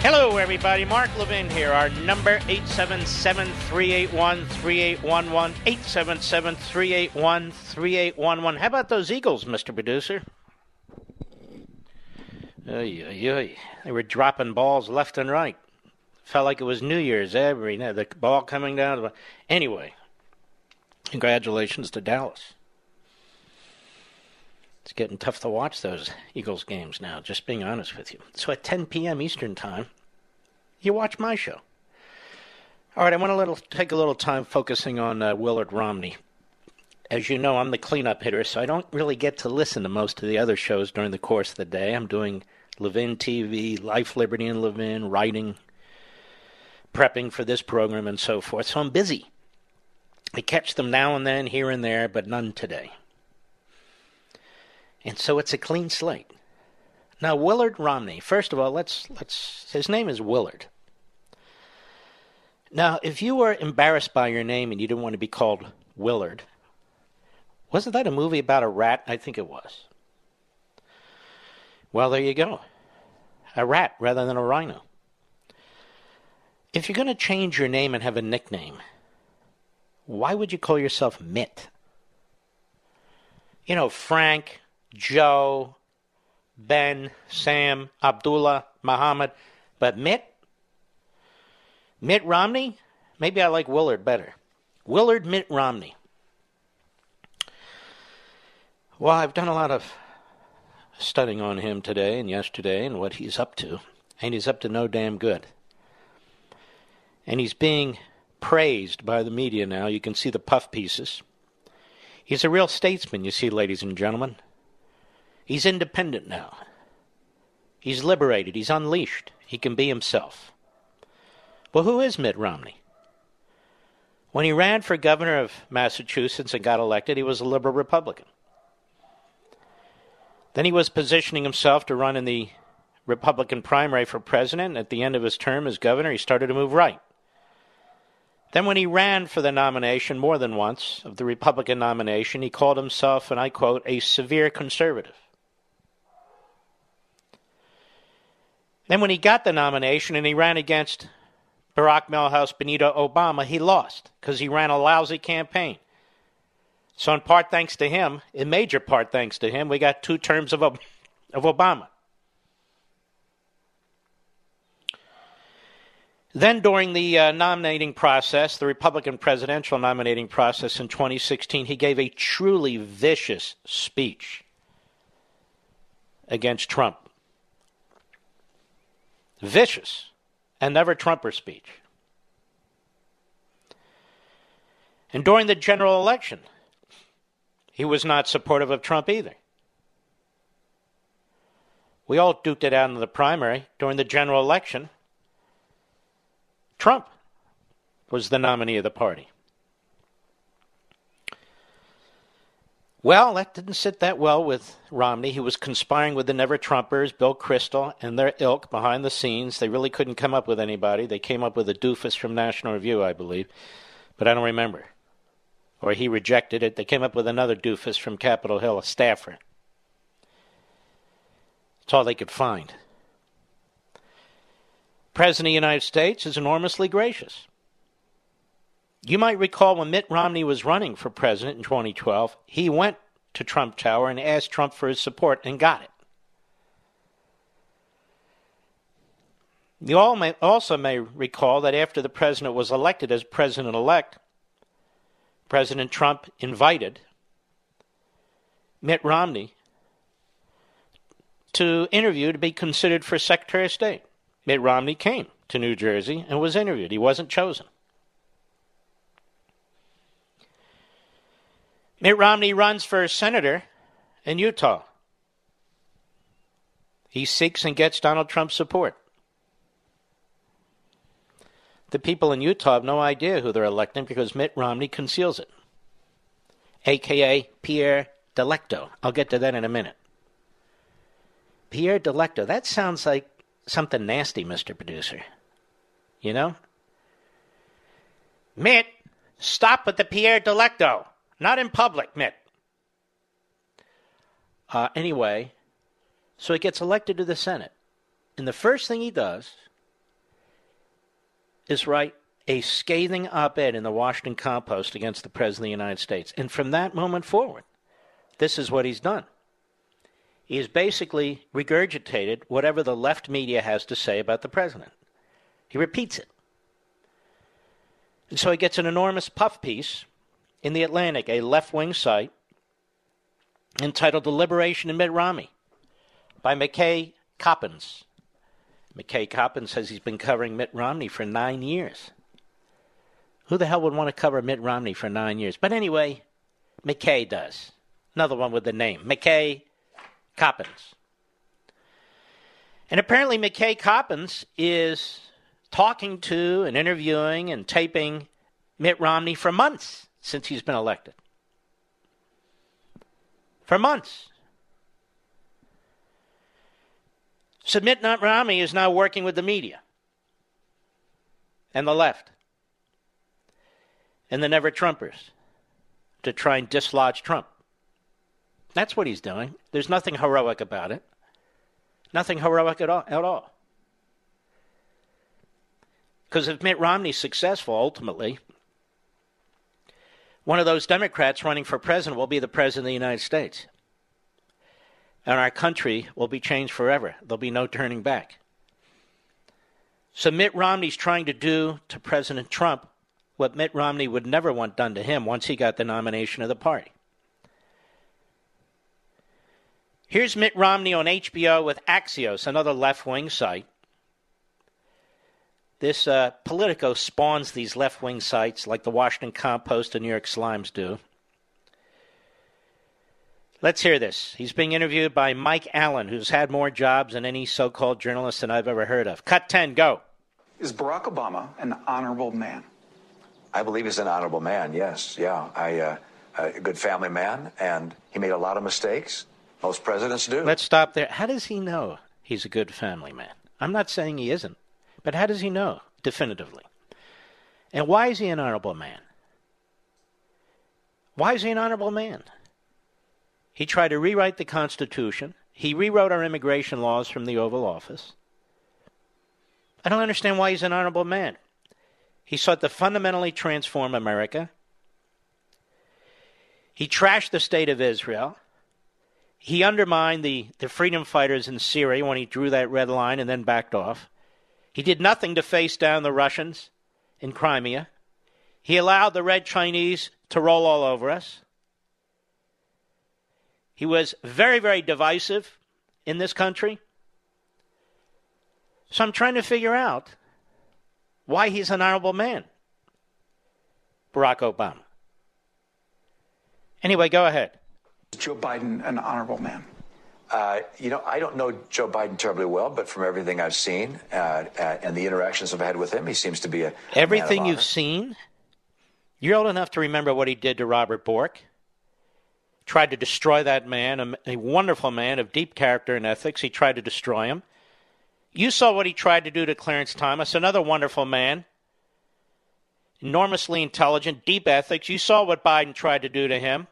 Hello, everybody. Mark Levin here. Our number 877-381-3811. 877-381-3811. How about those Eagles, Mr. Producer? Oy, oy, oy. They were dropping balls left and right. Felt like it was New Year's every night. The ball coming down. Anyway, congratulations to Dallas. Getting tough to watch those Eagles games now, just being honest with you. So at 10 p.m. Eastern Time, you watch my show. All right, I want to take a little time focusing on uh, Willard Romney. As you know, I'm the cleanup hitter, so I don't really get to listen to most of the other shows during the course of the day. I'm doing Levin TV, Life, Liberty, and Levin, writing, prepping for this program, and so forth. So I'm busy. I catch them now and then, here and there, but none today. And so it's a clean slate. Now Willard Romney, first of all, let's let's his name is Willard. Now, if you were embarrassed by your name and you didn't want to be called Willard, wasn't that a movie about a rat? I think it was. Well, there you go. A rat rather than a rhino. If you're going to change your name and have a nickname, why would you call yourself Mitt? You know, Frank, Joe, Ben, Sam, Abdullah, Muhammad, but Mitt? Mitt Romney? Maybe I like Willard better. Willard Mitt Romney. Well, I've done a lot of studying on him today and yesterday and what he's up to, and he's up to no damn good. And he's being praised by the media now. You can see the puff pieces. He's a real statesman, you see, ladies and gentlemen. He's independent now. He's liberated. He's unleashed. He can be himself. Well, who is Mitt Romney? When he ran for governor of Massachusetts and got elected, he was a liberal Republican. Then he was positioning himself to run in the Republican primary for president. At the end of his term as governor, he started to move right. Then, when he ran for the nomination more than once of the Republican nomination, he called himself, and I quote, a severe conservative. Then, when he got the nomination and he ran against Barack Milhouse Benito Obama, he lost because he ran a lousy campaign. So, in part thanks to him, in major part thanks to him, we got two terms of, of Obama. Then, during the uh, nominating process, the Republican presidential nominating process in 2016, he gave a truly vicious speech against Trump vicious and never Trumper speech. And during the general election, he was not supportive of Trump either. We all duked it out in the primary. During the general election, Trump was the nominee of the party. Well, that didn't sit that well with Romney. He was conspiring with the Never Trumpers, Bill Kristol, and their ilk behind the scenes. They really couldn't come up with anybody. They came up with a doofus from National Review, I believe, but I don't remember. Or he rejected it. They came up with another doofus from Capitol Hill, a staffer. That's all they could find. President of the United States is enormously gracious. You might recall when Mitt Romney was running for president in 2012, he went to Trump Tower and asked Trump for his support and got it. You all may, also may recall that after the president was elected as president elect, President Trump invited Mitt Romney to interview to be considered for Secretary of State. Mitt Romney came to New Jersey and was interviewed. He wasn't chosen. Mitt Romney runs for senator in Utah. He seeks and gets Donald Trump's support. The people in Utah have no idea who they're electing because Mitt Romney conceals it, aka Pierre Delecto. I'll get to that in a minute. Pierre Delecto, that sounds like something nasty, Mr. Producer. You know? Mitt, stop with the Pierre Delecto. Not in public, Mitt. Uh, anyway, so he gets elected to the Senate. And the first thing he does is write a scathing op ed in the Washington Compost against the President of the United States. And from that moment forward, this is what he's done. He has basically regurgitated whatever the left media has to say about the president. He repeats it. And so he gets an enormous puff piece in The Atlantic, a left wing site, entitled The Liberation of Mitt Romney by McKay Coppins. McKay Coppins says he's been covering Mitt Romney for nine years. Who the hell would want to cover Mitt Romney for nine years? But anyway, McKay does. Another one with the name McKay Coppins. And apparently, McKay Coppins is talking to and interviewing and taping Mitt Romney for months since he's been elected. For months. Submit Not Romney is now working with the media and the left and the never Trumpers to try and dislodge Trump. That's what he's doing. There's nothing heroic about it. Nothing heroic at all. At all. Because if Mitt Romney's successful ultimately, one of those Democrats running for president will be the president of the United States. And our country will be changed forever. There'll be no turning back. So Mitt Romney's trying to do to President Trump what Mitt Romney would never want done to him once he got the nomination of the party. Here's Mitt Romney on HBO with Axios, another left wing site. This uh, Politico spawns these left wing sites like the Washington Compost and New York Slimes do. Let's hear this. He's being interviewed by Mike Allen, who's had more jobs than any so called journalist that I've ever heard of. Cut 10, go. Is Barack Obama an honorable man? I believe he's an honorable man, yes. Yeah. I, uh, a good family man, and he made a lot of mistakes. Most presidents do. Let's stop there. How does he know he's a good family man? I'm not saying he isn't. But how does he know definitively? And why is he an honorable man? Why is he an honorable man? He tried to rewrite the Constitution. He rewrote our immigration laws from the Oval Office. I don't understand why he's an honorable man. He sought to fundamentally transform America. He trashed the state of Israel. He undermined the, the freedom fighters in Syria when he drew that red line and then backed off. He did nothing to face down the Russians in Crimea. He allowed the Red Chinese to roll all over us. He was very, very divisive in this country. So I'm trying to figure out why he's an honorable man, Barack Obama. Anyway, go ahead. Joe Biden an honorable man? Uh, you know, I don't know Joe Biden terribly well, but from everything I've seen uh, uh, and the interactions I've had with him, he seems to be a everything you've seen. You're old enough to remember what he did to Robert Bork. Tried to destroy that man, a, a wonderful man of deep character and ethics. He tried to destroy him. You saw what he tried to do to Clarence Thomas, another wonderful man, enormously intelligent, deep ethics. You saw what Biden tried to do to him.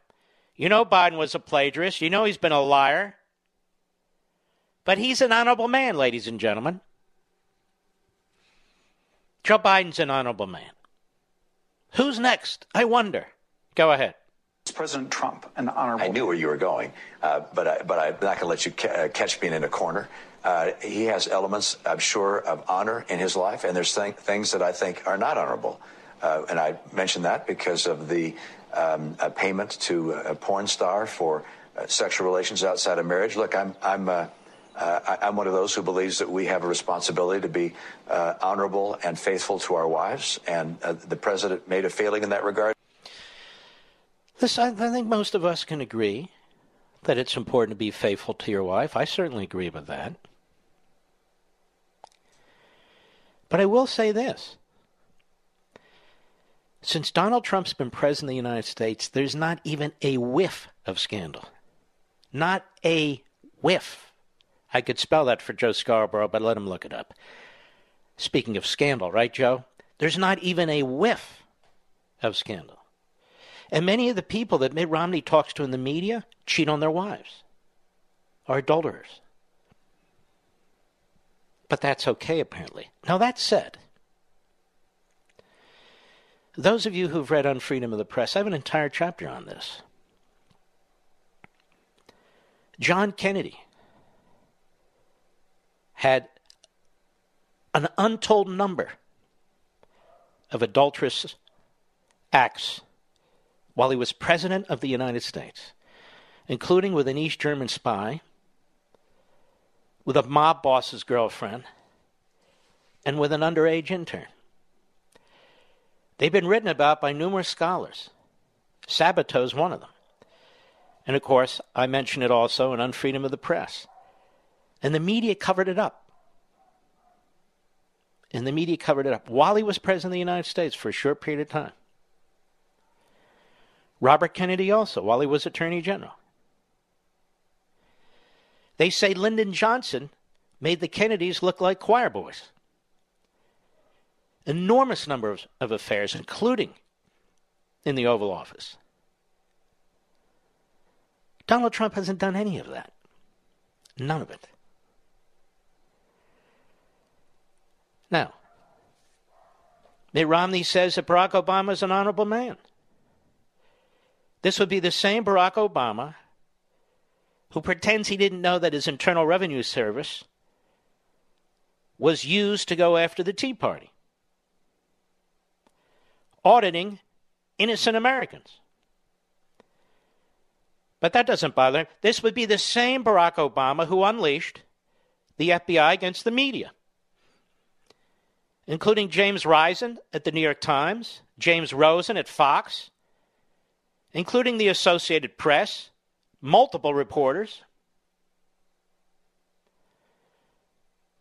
You know Biden was a plagiarist. You know he's been a liar. But he's an honorable man, ladies and gentlemen. Joe Biden's an honorable man. Who's next? I wonder. Go ahead. Is President Trump an honorable I knew where you were going, uh, but, I, but I'm not going to let you ca- uh, catch me in a corner. Uh, he has elements, I'm sure, of honor in his life, and there's th- things that I think are not honorable. Uh, and I mention that because of the um, payment to a porn star for uh, sexual relations outside of marriage. Look, I'm, I'm Uh, I, am one of those who believes that we have a responsibility to be uh, honorable and faithful to our wives, and uh, the president made a failing in that regard. This, I, I think most of us can agree that it's important to be faithful to your wife. I certainly agree with that. But I will say this. Since Donald Trump's been president of the United States, there's not even a whiff of scandal. Not a whiff. I could spell that for Joe Scarborough, but let him look it up. Speaking of scandal, right, Joe? There's not even a whiff of scandal. And many of the people that Mitt Romney talks to in the media cheat on their wives, are adulterers. But that's okay, apparently. Now, that said, those of you who've read Unfreedom of the Press, I have an entire chapter on this. John Kennedy had an untold number of adulterous acts while he was President of the United States, including with an East German spy, with a mob boss's girlfriend, and with an underage intern. They've been written about by numerous scholars. Sabato's one of them. And of course, I mention it also in Unfreedom of the Press. And the media covered it up. And the media covered it up while he was president of the United States for a short period of time. Robert Kennedy also, while he was Attorney General. They say Lyndon Johnson made the Kennedys look like choir boys. Enormous number of, of affairs, including in the Oval Office. Donald Trump hasn't done any of that. None of it. Now, Mitt Romney says that Barack Obama is an honorable man. This would be the same Barack Obama who pretends he didn't know that his Internal Revenue Service was used to go after the Tea Party, auditing innocent Americans. But that doesn't bother him. This would be the same Barack Obama who unleashed the FBI against the media, including James Risen at the New York Times, James Rosen at Fox, including the Associated Press, multiple reporters.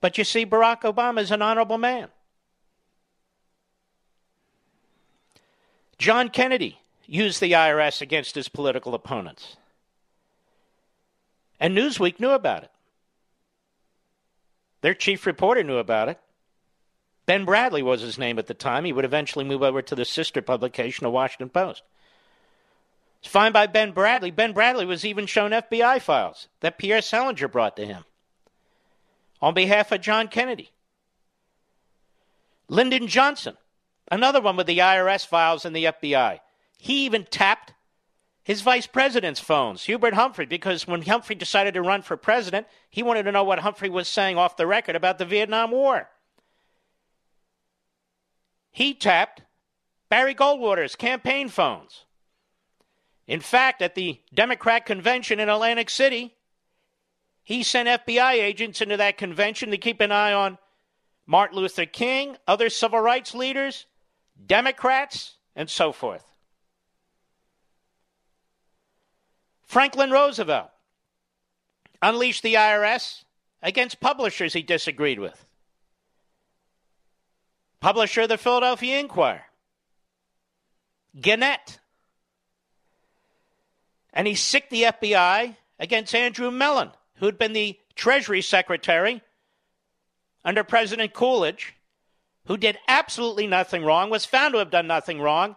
But you see, Barack Obama is an honorable man. John Kennedy used the IRS against his political opponents. And Newsweek knew about it. Their chief reporter knew about it. Ben Bradlee was his name at the time. He would eventually move over to the sister publication, the Washington Post. It's fine by Ben Bradlee. Ben Bradlee was even shown FBI files that Pierre Salinger brought to him on behalf of John Kennedy. Lyndon Johnson, another one with the IRS files and the FBI. He even tapped his vice president's phones, Hubert Humphrey, because when Humphrey decided to run for president, he wanted to know what Humphrey was saying off the record about the Vietnam War. He tapped Barry Goldwater's campaign phones. In fact, at the Democrat convention in Atlantic City, he sent FBI agents into that convention to keep an eye on Martin Luther King, other civil rights leaders, Democrats, and so forth. Franklin Roosevelt unleashed the IRS against publishers he disagreed with. Publisher of the Philadelphia Inquirer, Gannett, and he sicked the FBI against Andrew Mellon, who'd been the Treasury Secretary under President Coolidge, who did absolutely nothing wrong, was found to have done nothing wrong,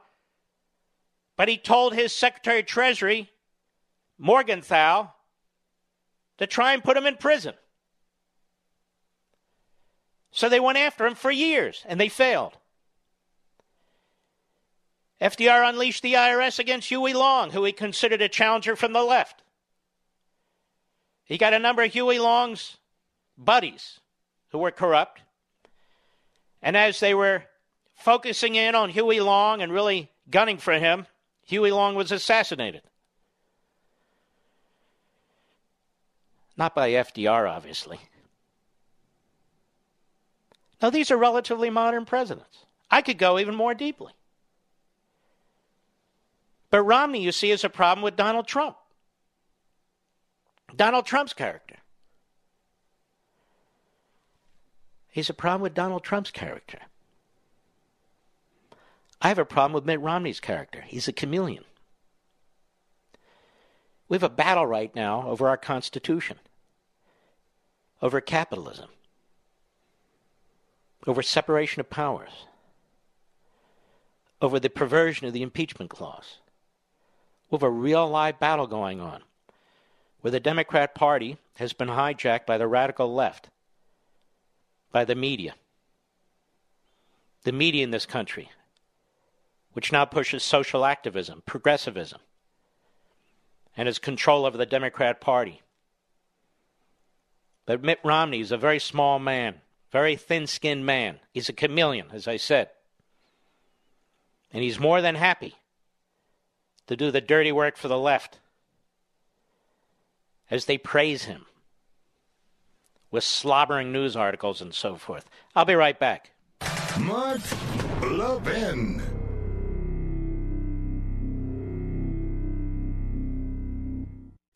but he told his Secretary of Treasury, Morgenthau, to try and put him in prison. So they went after him for years, and they failed. FDR unleashed the IRS against Huey Long, who he considered a challenger from the left. He got a number of Huey Long's buddies who were corrupt. And as they were focusing in on Huey Long and really gunning for him, Huey Long was assassinated. Not by FDR, obviously. Now, these are relatively modern presidents. I could go even more deeply. But Romney, you see, has a problem with Donald Trump. Donald Trump's character. He's a problem with Donald Trump's character. I have a problem with Mitt Romney's character. He's a chameleon. We have a battle right now over our Constitution, over capitalism, over separation of powers, over the perversion of the impeachment clause. We have a real live battle going on where the Democrat Party has been hijacked by the radical left, by the media. The media in this country, which now pushes social activism, progressivism, and has control over the Democrat Party. But Mitt Romney is a very small man, very thin skinned man. He's a chameleon, as I said. And he's more than happy to do the dirty work for the left as they praise him with slobbering news articles and so forth. I'll be right back. Mark Levin.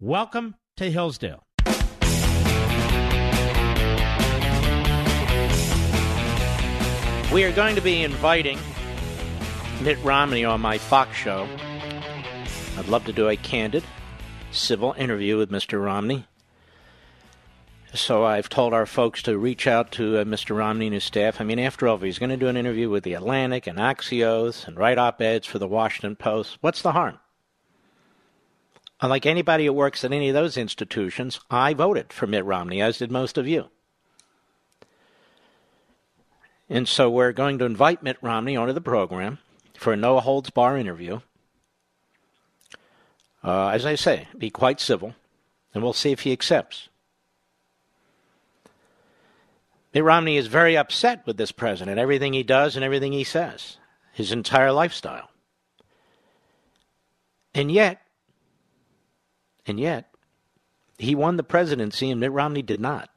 Welcome to Hillsdale. We are going to be inviting Mitt Romney on my Fox show. I'd love to do a candid, civil interview with Mr. Romney. So I've told our folks to reach out to uh, Mr. Romney and his staff. I mean, after all, he's going to do an interview with the Atlantic and Axios and write op eds for the Washington Post, what's the harm? Unlike anybody who works at any of those institutions, I voted for Mitt Romney, as did most of you. And so we're going to invite Mitt Romney onto the program for a no holds bar interview. Uh, as I say, be quite civil, and we'll see if he accepts. Mitt Romney is very upset with this president, everything he does and everything he says, his entire lifestyle. And yet, and yet, he won the presidency and Mitt Romney did not.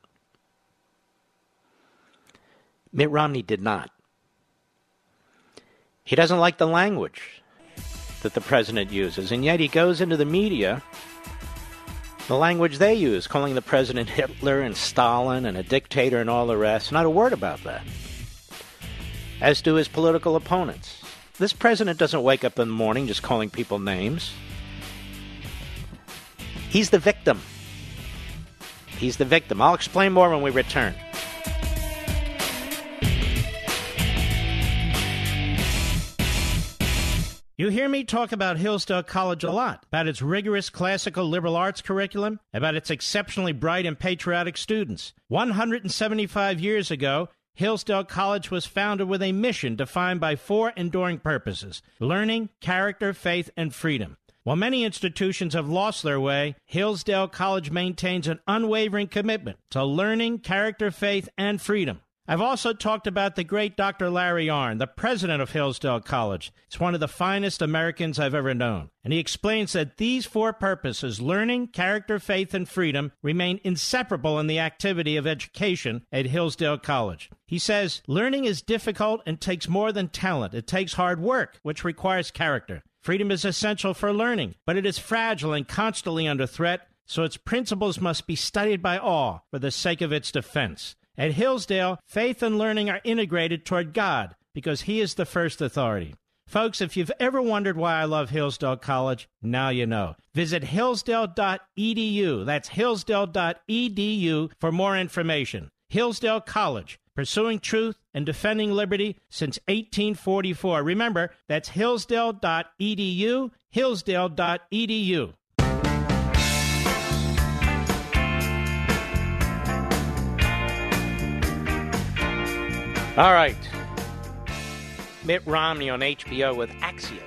Mitt Romney did not. He doesn't like the language that the president uses, and yet he goes into the media, the language they use, calling the president Hitler and Stalin and a dictator and all the rest. Not a word about that. As do his political opponents. This president doesn't wake up in the morning just calling people names. He's the victim. He's the victim. I'll explain more when we return. You hear me talk about Hillsdale College a lot, about its rigorous classical liberal arts curriculum, about its exceptionally bright and patriotic students. 175 years ago, Hillsdale College was founded with a mission defined by four enduring purposes learning, character, faith, and freedom. While many institutions have lost their way, Hillsdale College maintains an unwavering commitment to learning, character, faith, and freedom. I've also talked about the great Dr. Larry Arnn, the president of Hillsdale College. He's one of the finest Americans I've ever known. And he explains that these four purposes learning, character, faith, and freedom remain inseparable in the activity of education at Hillsdale College. He says learning is difficult and takes more than talent, it takes hard work, which requires character. Freedom is essential for learning, but it is fragile and constantly under threat, so its principles must be studied by all for the sake of its defense. At Hillsdale, faith and learning are integrated toward God because He is the first authority. Folks, if you've ever wondered why I love Hillsdale College, now you know. Visit hillsdale.edu. That's hillsdale.edu for more information. Hillsdale College, pursuing truth and defending liberty since 1844. Remember, that's hillsdale.edu, hillsdale.edu. All right. Mitt Romney on HBO with Axios.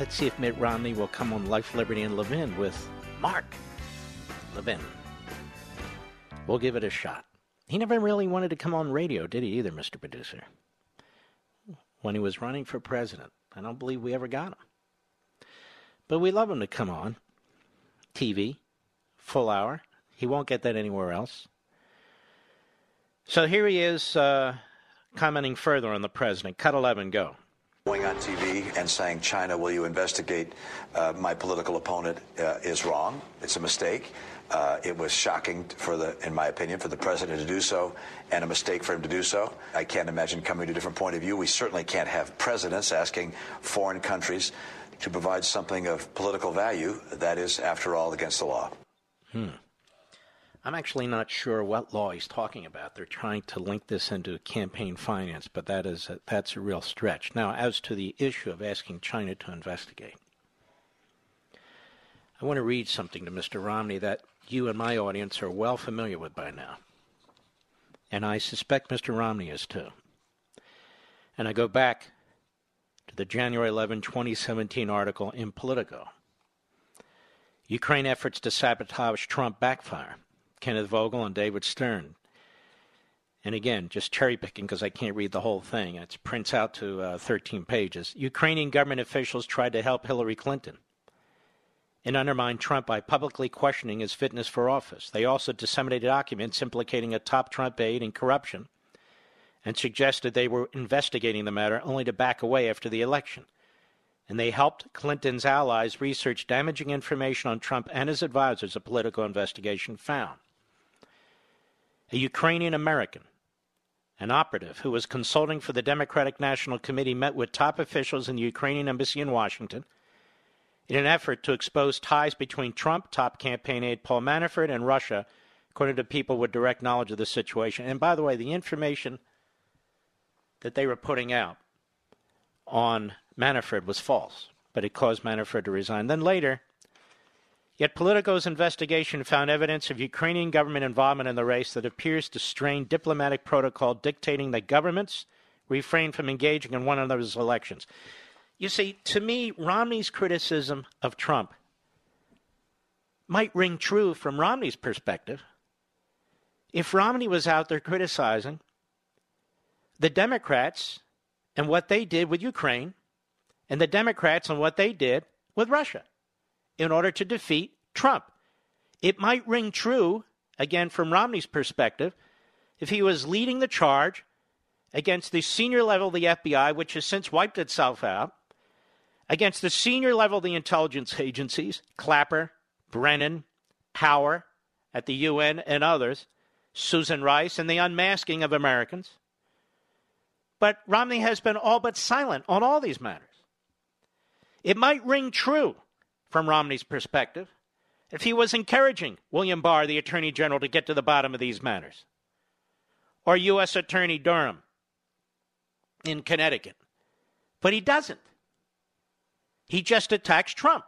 Let's see if Mitt Romney will come on Life, Liberty, and Levin with Mark Levin. We'll give it a shot. He never really wanted to come on radio, did he, either, Mr. Producer? When he was running for president. I don't believe we ever got him. But we love him to come on. TV, full hour. He won't get that anywhere else. So here he is uh, commenting further on the president. Cut 11, go. Going on TV and saying, China, will you investigate uh, my political opponent uh, is wrong. It's a mistake. Uh, it was shocking for the, in my opinion, for the president to do so, and a mistake for him to do so. I can't imagine coming to a different point of view. We certainly can't have presidents asking foreign countries to provide something of political value that is, after all, against the law. Hmm. I'm actually not sure what law he's talking about. They're trying to link this into campaign finance, but that is a, that's a real stretch. Now, as to the issue of asking China to investigate, I want to read something to Mr. Romney that you and my audience are well familiar with by now. And I suspect Mr. Romney is too. And I go back to the January 11, 2017 article in Politico. Ukraine efforts to sabotage Trump backfire. Kenneth Vogel and David Stern. And again, just cherry picking because I can't read the whole thing. It prints out to uh, 13 pages. Ukrainian government officials tried to help Hillary Clinton and undermine Trump by publicly questioning his fitness for office. They also disseminated documents implicating a top Trump aide in corruption and suggested they were investigating the matter only to back away after the election. And they helped Clinton's allies research damaging information on Trump and his advisors, a political investigation found a Ukrainian American, an operative who was consulting for the Democratic National Committee, met with top officials in the Ukrainian embassy in Washington in an effort to expose ties between Trump, top campaign aide Paul Manafort, and Russia, according to people with direct knowledge of the situation. And by the way, the information that they were putting out on Manafort was false, but it caused Manafort to resign. Then later, Yet Politico's investigation found evidence of Ukrainian government involvement in the race that appears to strain diplomatic protocol dictating that governments refrain from engaging in one another's elections. You see, to me, Romney's criticism of Trump might ring true from Romney's perspective. If Romney was out there criticizing the Democrats and what they did with Ukraine, and the Democrats and what they did with Russia in order to defeat Trump. It might ring true, again, from Romney's perspective, if he was leading the charge against the senior level of the FBI, which has since wiped itself out, against the senior level of the intelligence agencies, Clapper, Brennan, Power at the UN, and others, Susan Rice, and the unmasking of Americans. But Romney has been all but silent on all these matters. It might ring true from Romney's perspective if he was encouraging William Barr, the Attorney General, to get to the bottom of these matters, or U.S. Attorney Durham in Connecticut. But he doesn't. He just attacks Trump.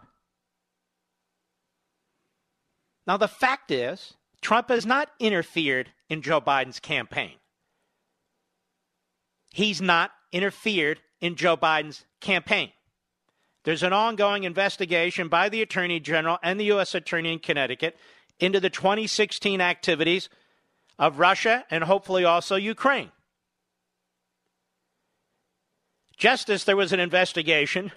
Now, the fact is, Trump has not interfered in Joe Biden's campaign. He's not interfered in Joe Biden's campaign. There's an ongoing investigation by the Attorney General and the U.S. Attorney in Connecticut into the 2016 activities of Russia and hopefully also Ukraine. Just as there was an investigation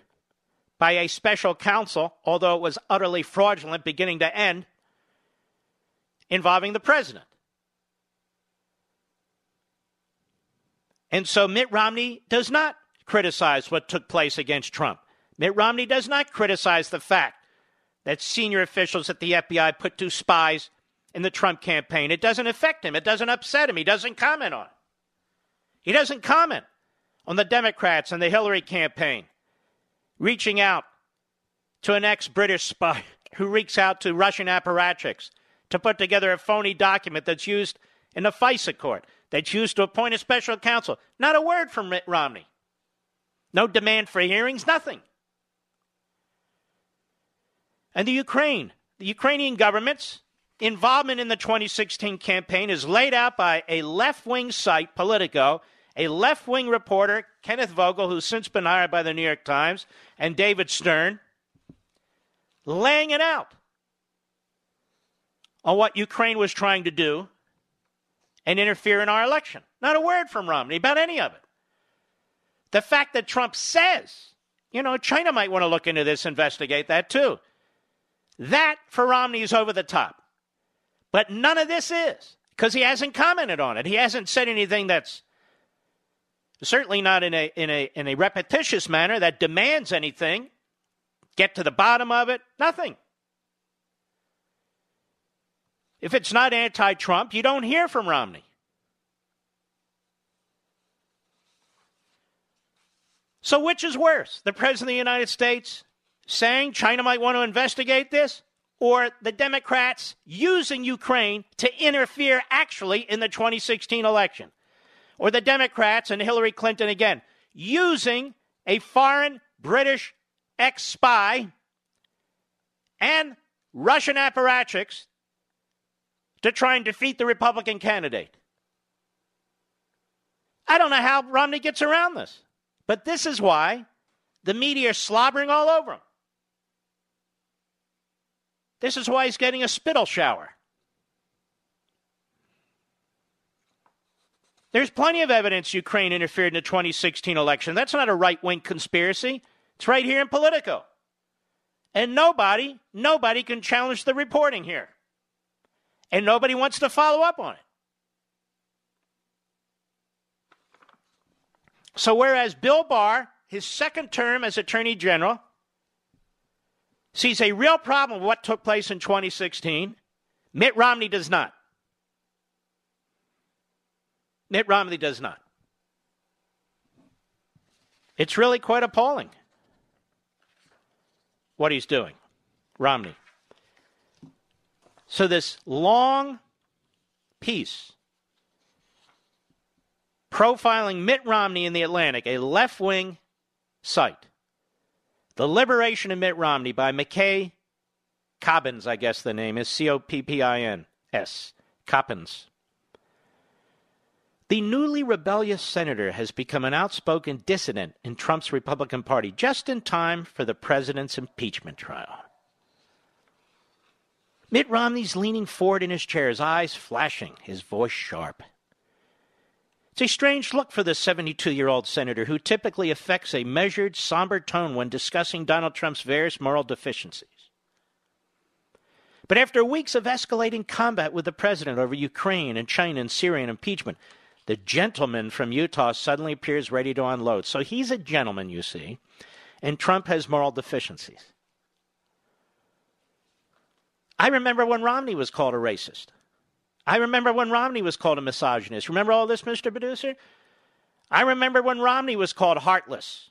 by a special counsel, although it was utterly fraudulent beginning to end, involving the president. And so Mitt Romney does not criticize what took place against Trump. Mitt Romney does not criticize the fact that senior officials at the FBI put two spies in the Trump campaign. It doesn't affect him, it doesn't upset him, he doesn't comment on it. He doesn't comment on the Democrats and the Hillary campaign reaching out to an ex British spy who reeks out to Russian apparatchiks to put together a phony document that's used in the FISA court, that's used to appoint a special counsel. Not a word from Mitt Romney. No demand for hearings, nothing. And the Ukraine, the Ukrainian government's involvement in the 2016 campaign is laid out by a left wing site, Politico, a left wing reporter, Kenneth Vogel, who's since been hired by the New York Times, and David Stern, laying it out on what Ukraine was trying to do and interfere in our election. Not a word from Romney about any of it. The fact that Trump says, you know, China might want to look into this, investigate that too. That for Romney is over the top. But none of this is because he hasn't commented on it. He hasn't said anything that's certainly not in a in a in a repetitious manner that demands anything. Get to the bottom of it. Nothing. If it's not anti Trump, you don't hear from Romney. So, which is worse? The President of the United States saying China might want to investigate this, or the Democrats using Ukraine to interfere actually in the 2016 election? Or the Democrats and Hillary Clinton again using a foreign British ex spy and Russian apparatchiks to try and defeat the Republican candidate. I don't know how Romney gets around this, but this is why the media are slobbering all over him. This is why he's getting a spittle shower. There's plenty of evidence Ukraine interfered in the 2016 election. That's not a right wing conspiracy. It's right here in Politico. And nobody, nobody can challenge the reporting here and nobody wants to follow up on it. So, whereas Bill Barr, his second term as Attorney General, sees a real problem with what took place in 2016, Mitt Romney does not. Mitt Romney does not. It's really quite appalling what he's doing, Romney. So, this long piece profiling Mitt Romney in the Atlantic, a left wing site, The Liberation of Mitt Romney by McKay Coppins, I guess the name is C O P P I N S. Coppins. The newly rebellious senator has become an outspoken dissident in Trump's Republican Party just in time for the president's impeachment trial. Mitt Romney's leaning forward in his chair, his eyes flashing, his voice sharp. It's a strange look for the 72 year old senator who typically affects a measured, somber tone when discussing Donald Trump's various moral deficiencies. But after weeks of escalating combat with the president over Ukraine and China and Syria and impeachment, the gentleman from Utah suddenly appears ready to unload. So he's a gentleman, you see, and Trump has moral deficiencies. I remember when Romney was called a racist. I remember when Romney was called a misogynist. Remember all this, Mr. Producer? I remember when Romney was called heartless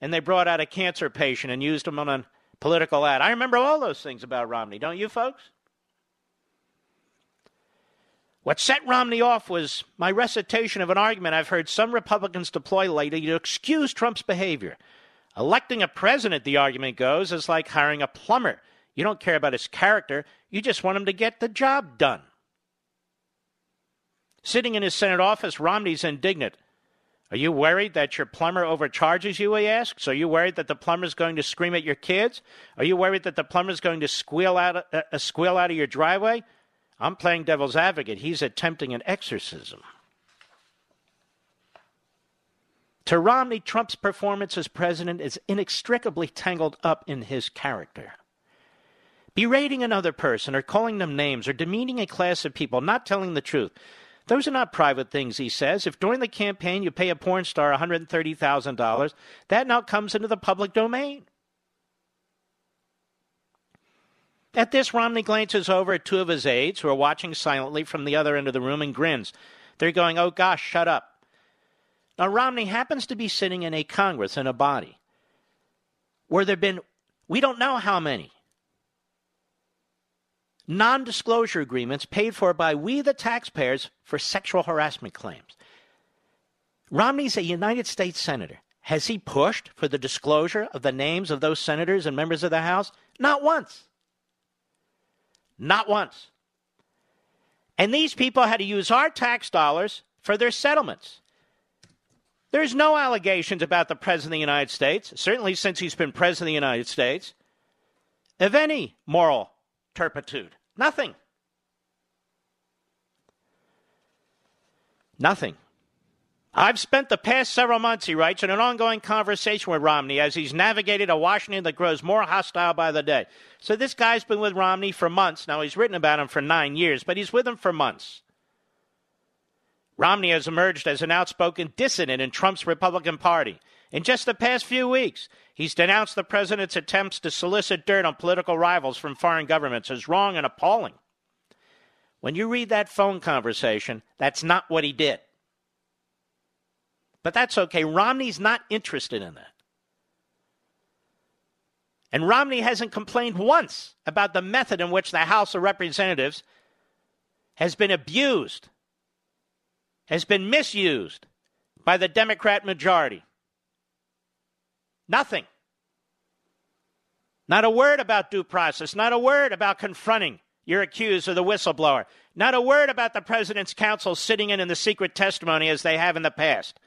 and they brought out a cancer patient and used him on a political ad. I remember all those things about Romney, don't you, folks? What set Romney off was my recitation of an argument I've heard some Republicans deploy lately to excuse Trump's behavior. Electing a president, the argument goes, is like hiring a plumber you don't care about his character. You just want him to get the job done. Sitting in his Senate office, Romney's indignant. Are you worried that your plumber overcharges you? He asks. Are you worried that the plumber's going to scream at your kids? Are you worried that the plumber's going to squeal out, uh, uh, squeal out of your driveway? I'm playing devil's advocate. He's attempting an exorcism. To Romney, Trump's performance as president is inextricably tangled up in his character. Berating another person or calling them names or demeaning a class of people, not telling the truth. Those are not private things, he says. If during the campaign you pay a porn star $130,000, that now comes into the public domain. At this, Romney glances over at two of his aides who are watching silently from the other end of the room and grins. They're going, Oh gosh, shut up. Now, Romney happens to be sitting in a Congress, in a body, where there have been, we don't know how many, non disclosure agreements paid for by we, the taxpayers, for sexual harassment claims. Romney's a United States Senator. Has he pushed for the disclosure of the names of those senators and members of the House? Not once. Not once. And these people had to use our tax dollars for their settlements. There's no allegations about the President of the United States, certainly since he's been President of the United States, of any moral turpitude. Nothing. Nothing. I've spent the past several months, he writes, in an ongoing conversation with Romney as he's navigated a Washington that grows more hostile by the day. So this guy's been with Romney for months. Now, he's written about him for nine years, but he's with him for months. Romney has emerged as an outspoken dissident in Trump's Republican Party. In just the past few weeks, he's denounced the president's attempts to solicit dirt on political rivals from foreign governments as wrong and appalling. When you read that phone conversation, that's not what he did. But that's okay. Romney's not interested in that. And Romney hasn't complained once about the method in which the House of Representatives has been abused, has been misused by the Democrat majority. Nothing. Not a word about due process, not a word about confronting your accused or the whistleblower, not a word about the president's counsel sitting in in the secret testimony as they have in the past.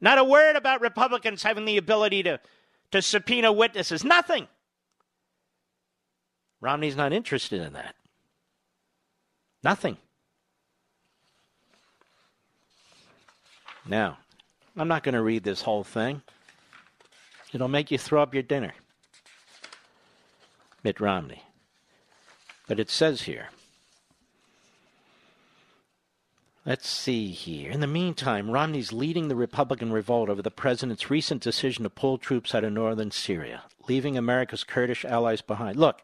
Not a word about Republicans having the ability to, to subpoena witnesses. Nothing. Romney's not interested in that. Nothing. Now, I'm not going to read this whole thing. It'll make you throw up your dinner. Mitt Romney. But it says here Let's see here. In the meantime, Romney's leading the Republican revolt over the president's recent decision to pull troops out of northern Syria, leaving America's Kurdish allies behind. Look,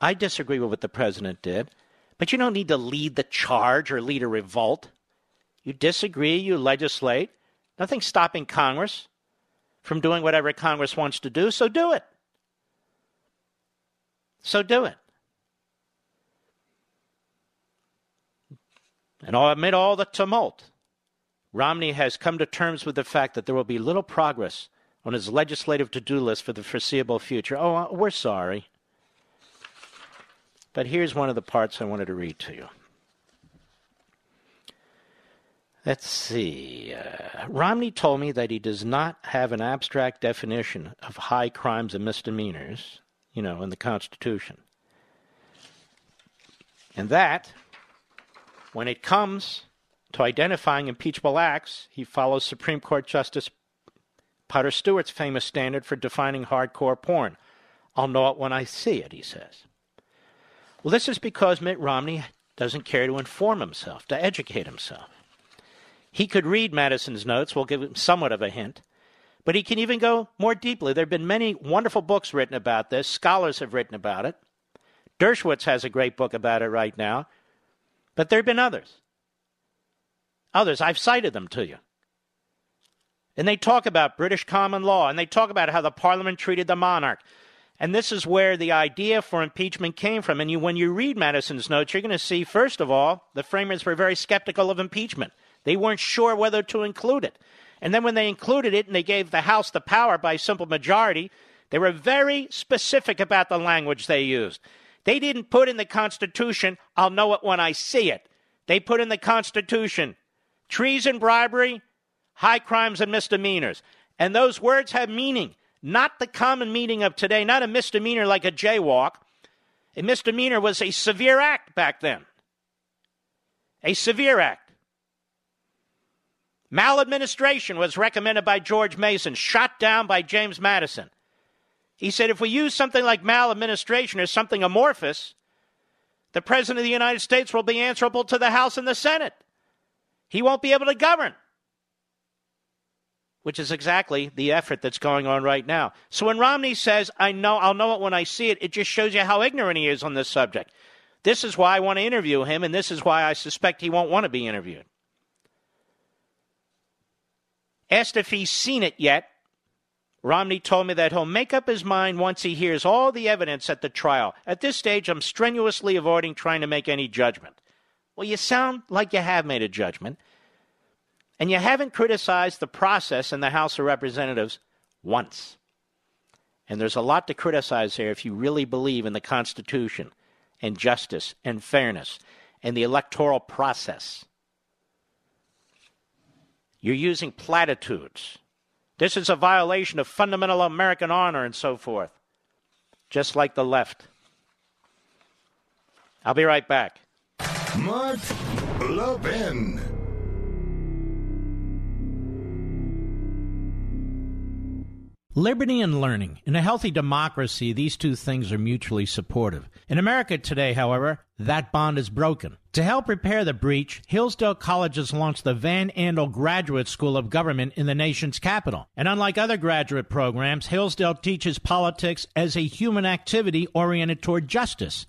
I disagree with what the president did, but you don't need to lead the charge or lead a revolt. You disagree, you legislate. Nothing's stopping Congress from doing whatever Congress wants to do, so do it. So do it. And amid all the tumult, Romney has come to terms with the fact that there will be little progress on his legislative to do list for the foreseeable future. Oh, uh, we're sorry. But here's one of the parts I wanted to read to you. Let's see. Uh, Romney told me that he does not have an abstract definition of high crimes and misdemeanors, you know, in the Constitution. And that when it comes to identifying impeachable acts, he follows Supreme Court Justice Potter Stewart's famous standard for defining hardcore porn. I'll know it when I see it, he says. Well, this is because Mitt Romney doesn't care to inform himself, to educate himself. He could read Madison's notes, we'll give him somewhat of a hint, but he can even go more deeply. There have been many wonderful books written about this, scholars have written about it. Dershowitz has a great book about it right now. But there have been others. Others, I've cited them to you. And they talk about British common law, and they talk about how the parliament treated the monarch. And this is where the idea for impeachment came from. And you, when you read Madison's notes, you're going to see, first of all, the framers were very skeptical of impeachment. They weren't sure whether to include it. And then when they included it and they gave the House the power by simple majority, they were very specific about the language they used. They didn't put in the Constitution, I'll know it when I see it. They put in the Constitution treason, bribery, high crimes, and misdemeanors. And those words have meaning, not the common meaning of today, not a misdemeanor like a jaywalk. A misdemeanor was a severe act back then. a severe act. Maladministration was recommended by George Mason, shot down by James Madison. He said if we use something like maladministration or something amorphous, the President of the United States will be answerable to the House and the Senate. He won't be able to govern, which is exactly the effort that's going on right now. So when Romney says, I know, I'll know it when I see it, it just shows you how ignorant he is on this subject. This is why I want to interview him, and this is why I suspect he won't want to be interviewed. Asked if he's seen it yet, Romney told me that he'll make up his mind once he hears all the evidence at the trial. At this stage, I'm strenuously avoiding trying to make any judgment. Well, you sound like you have made a judgment, and you haven't criticized the process in the House of Representatives once. And there's a lot to criticize here if you really believe in the Constitution and justice and fairness and the electoral process. You're using platitudes. This is a violation of fundamental American honor and so forth, just like the left. I'll be right back. Mark Levin. Liberty and learning. In a healthy democracy, these two things are mutually supportive. In America today, however, that bond is broken. To help repair the breach, Hillsdale College has launched the Van Andel Graduate School of Government in the nation's capital. And unlike other graduate programs, Hillsdale teaches politics as a human activity oriented toward justice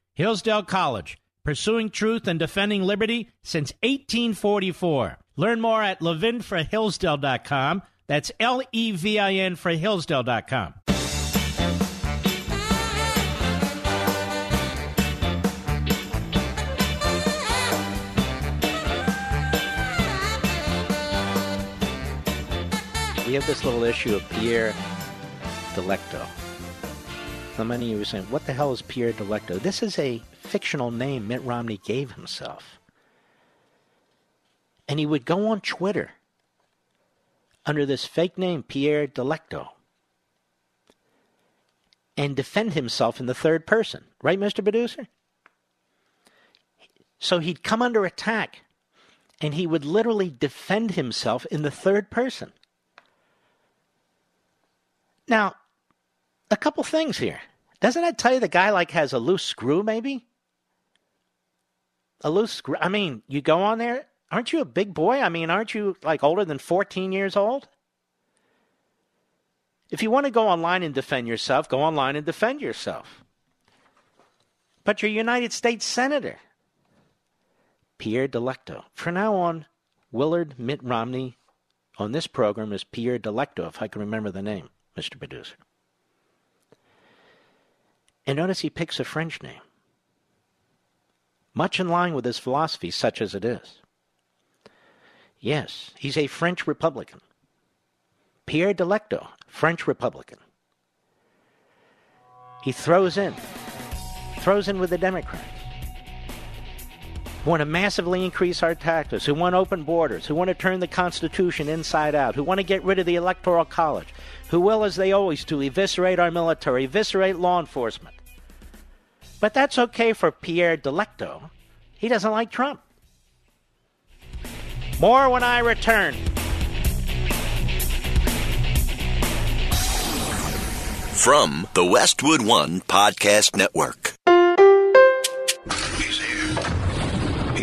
Hillsdale College, pursuing truth and defending liberty since 1844. Learn more at levinforhillsdale.com. That's L E V I N for Hillsdale.com. We have this little issue of Pierre Delecto. Many of you are saying, what the hell is Pierre Delecto? This is a fictional name Mitt Romney gave himself. And he would go on Twitter under this fake name, Pierre Delecto, and defend himself in the third person. Right, Mr. Producer? So he'd come under attack and he would literally defend himself in the third person. Now, a couple things here. Doesn't that tell you the guy like has a loose screw, maybe? A loose screw. I mean, you go on there. Aren't you a big boy? I mean, aren't you like older than 14 years old? If you want to go online and defend yourself, go online and defend yourself. But you're a United States Senator. Pierre Delecto. From now on, Willard Mitt Romney on this program is Pierre Delecto, if I can remember the name. Mr. Producer. And notice he picks a French name, much in line with his philosophy, such as it is. Yes, he's a French Republican. Pierre Delecto, French Republican. He throws in, throws in with the Democrats who want to massively increase our taxes, who want open borders, who want to turn the Constitution inside out, who want to get rid of the Electoral College, who will, as they always do, eviscerate our military, eviscerate law enforcement. But that's okay for Pierre Delecto. He doesn't like Trump. More when I return. From the Westwood One Podcast Network.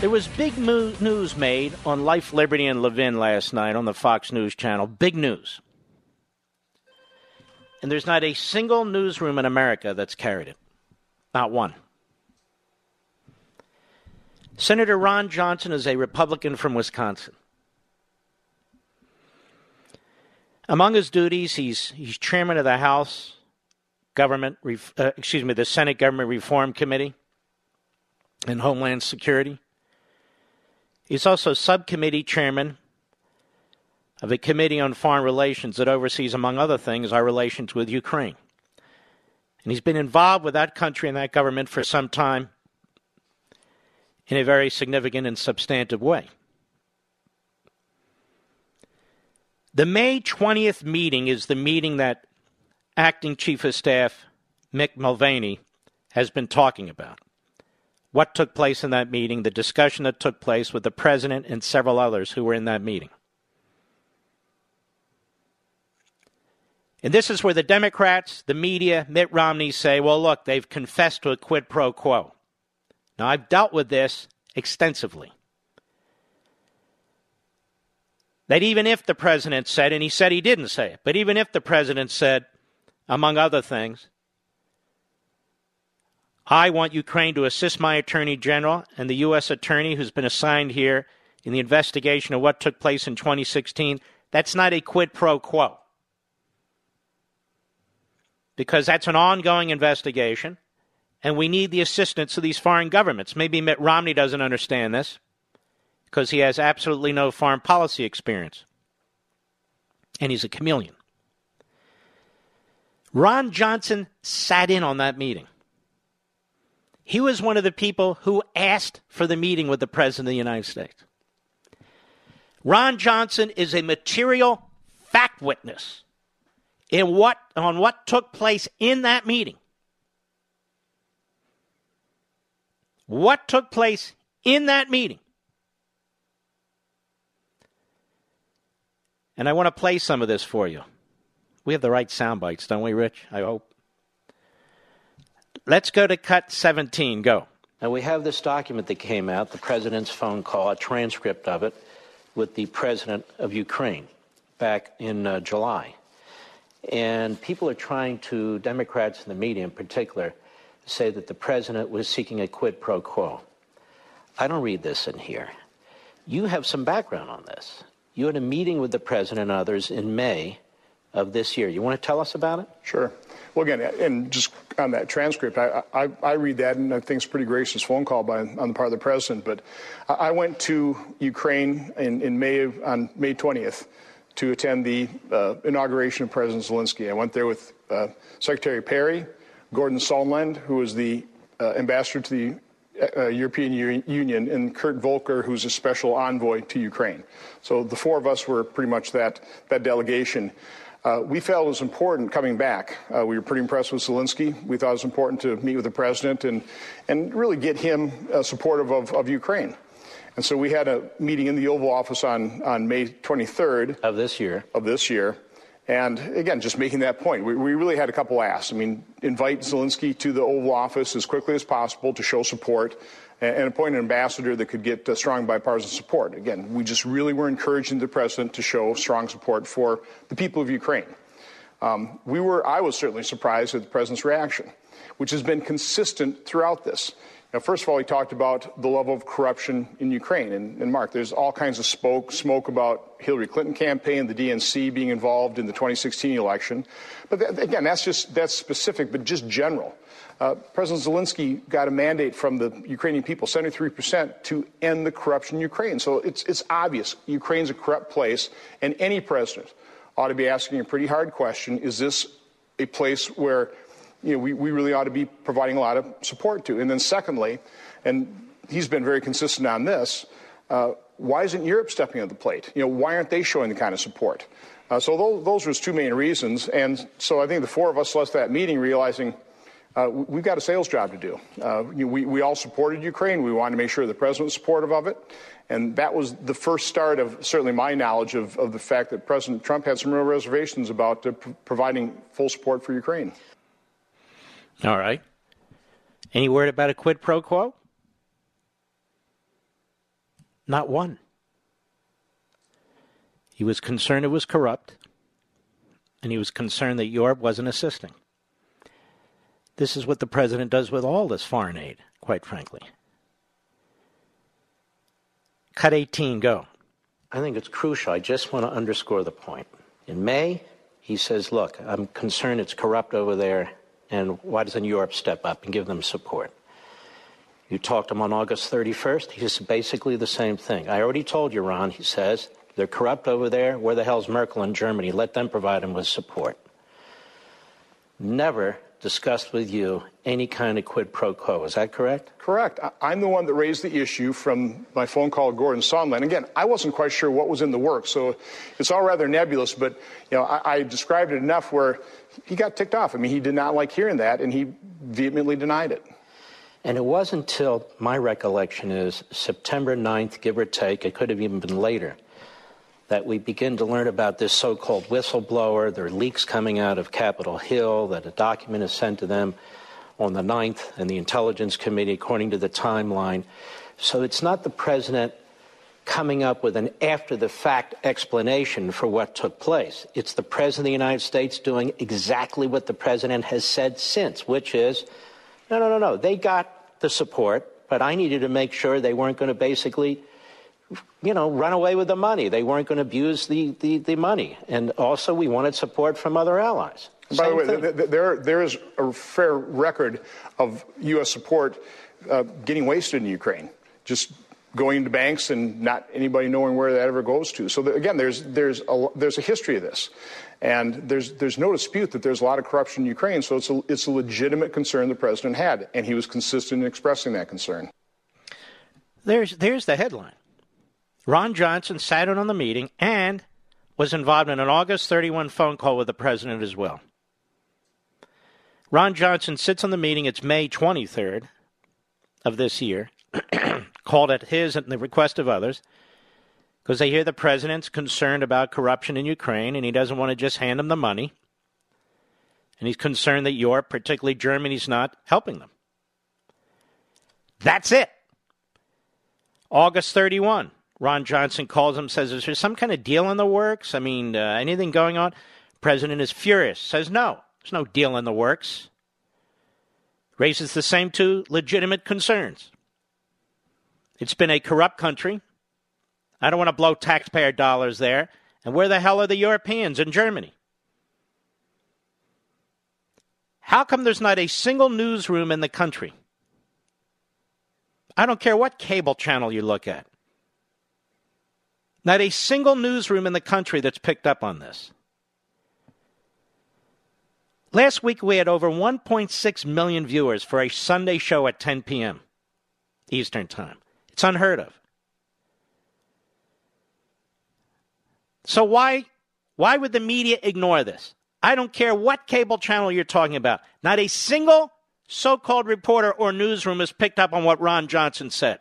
There was big news made on Life, Liberty, and Levin last night on the Fox News channel. Big news. And there's not a single newsroom in America that's carried it. Not one. Senator Ron Johnson is a Republican from Wisconsin. Among his duties, he's, he's chairman of the House Government, uh, excuse me, the Senate Government Reform Committee and Homeland Security. He's also subcommittee chairman of a committee on foreign relations that oversees, among other things, our relations with Ukraine. And he's been involved with that country and that government for some time in a very significant and substantive way. The May 20th meeting is the meeting that Acting Chief of Staff Mick Mulvaney has been talking about what took place in that meeting, the discussion that took place with the president and several others who were in that meeting. And this is where the Democrats, the media, Mitt Romney say, well, look, they've confessed to a quid pro quo. Now, I've dealt with this extensively. That even if the president said, and he said he didn't say it, but even if the president said, among other things, I want Ukraine to assist my Attorney General and the U.S. Attorney who's been assigned here in the investigation of what took place in 2016. That's not a quid pro quo. Because that's an ongoing investigation, and we need the assistance of these foreign governments. Maybe Mitt Romney doesn't understand this because he has absolutely no foreign policy experience. And he's a chameleon. Ron Johnson sat in on that meeting. He was one of the people who asked for the meeting with the President of the United States. Ron Johnson is a material fact witness in what on what took place in that meeting. What took place in that meeting? And I want to play some of this for you. We have the right sound bites, don't we, Rich? I hope. Let's go to cut 17. Go. Now, we have this document that came out, the president's phone call, a transcript of it, with the president of Ukraine back in uh, July. And people are trying to, Democrats in the media in particular, say that the president was seeking a quid pro quo. I don't read this in here. You have some background on this. You had a meeting with the president and others in May of this year. You want to tell us about it? Sure. Well, again, and just on that transcript, I, I, I, read that and I think it's a pretty gracious phone call by, on the part of the president. But I went to Ukraine in, in May on May 20th to attend the uh, inauguration of President Zelensky. I went there with uh, Secretary Perry, Gordon Sondland, who was the uh, ambassador to the uh, European U- Union, and Kurt Volker, who's a special envoy to Ukraine. So the four of us were pretty much that that delegation. Uh, we felt it was important coming back. Uh, we were pretty impressed with Zelensky. We thought it was important to meet with the president and, and really get him uh, supportive of, of Ukraine. And so we had a meeting in the Oval Office on, on May 23rd of this year. Of this year. And again, just making that point, we, we really had a couple asks. I mean, invite Zelensky to the Oval Office as quickly as possible to show support and appoint an ambassador that could get uh, strong bipartisan support. Again, we just really were encouraging the president to show strong support for the people of Ukraine. Um, we were, I was certainly surprised at the president's reaction, which has been consistent throughout this. Now, first of all, he talked about the level of corruption in Ukraine. And, and Mark, there's all kinds of smoke, smoke about Hillary Clinton campaign, the DNC being involved in the 2016 election. But th- again, that's just that's specific, but just general. Uh, President Zelensky got a mandate from the Ukrainian people, 73%, to end the corruption in Ukraine. So it's, it's obvious Ukraine's a corrupt place, and any president ought to be asking a pretty hard question is this a place where you know, we, we really ought to be providing a lot of support to? And then, secondly, and he's been very consistent on this, uh, why isn't Europe stepping up the plate? You know, why aren't they showing the kind of support? Uh, so those, those were his two main reasons. And so I think the four of us left that meeting realizing – uh, we've got a sales job to do. Uh, we, we all supported Ukraine. We wanted to make sure the president was supportive of it. And that was the first start of certainly my knowledge of, of the fact that President Trump had some real reservations about uh, providing full support for Ukraine. All right. Any word about a quid pro quo? Not one. He was concerned it was corrupt, and he was concerned that Europe wasn't assisting. This is what the president does with all this foreign aid, quite frankly. Cut 18, go. I think it's crucial. I just want to underscore the point. In May, he says, Look, I'm concerned it's corrupt over there, and why doesn't Europe step up and give them support? You talked to him on August 31st. He said basically the same thing. I already told you, Ron, he says, they're corrupt over there. Where the hell's Merkel in Germany? Let them provide him with support. Never discussed with you any kind of quid pro quo. Is that correct? Correct. I'm the one that raised the issue from my phone call to Gordon Sondland. Again, I wasn't quite sure what was in the works, so it's all rather nebulous. But you know, I, I described it enough where he got ticked off. I mean, he did not like hearing that, and he vehemently denied it. And it wasn't until my recollection is September 9th, give or take, it could have even been later, that we begin to learn about this so called whistleblower. There are leaks coming out of Capitol Hill, that a document is sent to them on the 9th and the Intelligence Committee according to the timeline. So it's not the president coming up with an after the fact explanation for what took place. It's the president of the United States doing exactly what the president has said since, which is no, no, no, no. They got the support, but I needed to make sure they weren't going to basically you know, run away with the money. They weren't going to abuse the, the, the money. And also, we wanted support from other allies. By the way, th- th- there, there is a fair record of U.S. support uh, getting wasted in Ukraine, just going to banks and not anybody knowing where that ever goes to. So, again, there's, there's, a, there's a history of this. And there's, there's no dispute that there's a lot of corruption in Ukraine, so it's a, it's a legitimate concern the president had, and he was consistent in expressing that concern. There's, there's the headline. Ron Johnson sat in on the meeting and was involved in an August 31 phone call with the president as well. Ron Johnson sits on the meeting. It's May 23rd of this year, called at his and the request of others, because they hear the president's concerned about corruption in Ukraine and he doesn't want to just hand them the money. And he's concerned that Europe, particularly Germany's not helping them. That's it. August 31. Ron Johnson calls him, says, Is there some kind of deal in the works? I mean, uh, anything going on? President is furious, says, No, there's no deal in the works. Raises the same two legitimate concerns. It's been a corrupt country. I don't want to blow taxpayer dollars there. And where the hell are the Europeans in Germany? How come there's not a single newsroom in the country? I don't care what cable channel you look at. Not a single newsroom in the country that's picked up on this. Last week, we had over 1.6 million viewers for a Sunday show at 10 p.m. Eastern Time. It's unheard of. So, why, why would the media ignore this? I don't care what cable channel you're talking about. Not a single so called reporter or newsroom has picked up on what Ron Johnson said.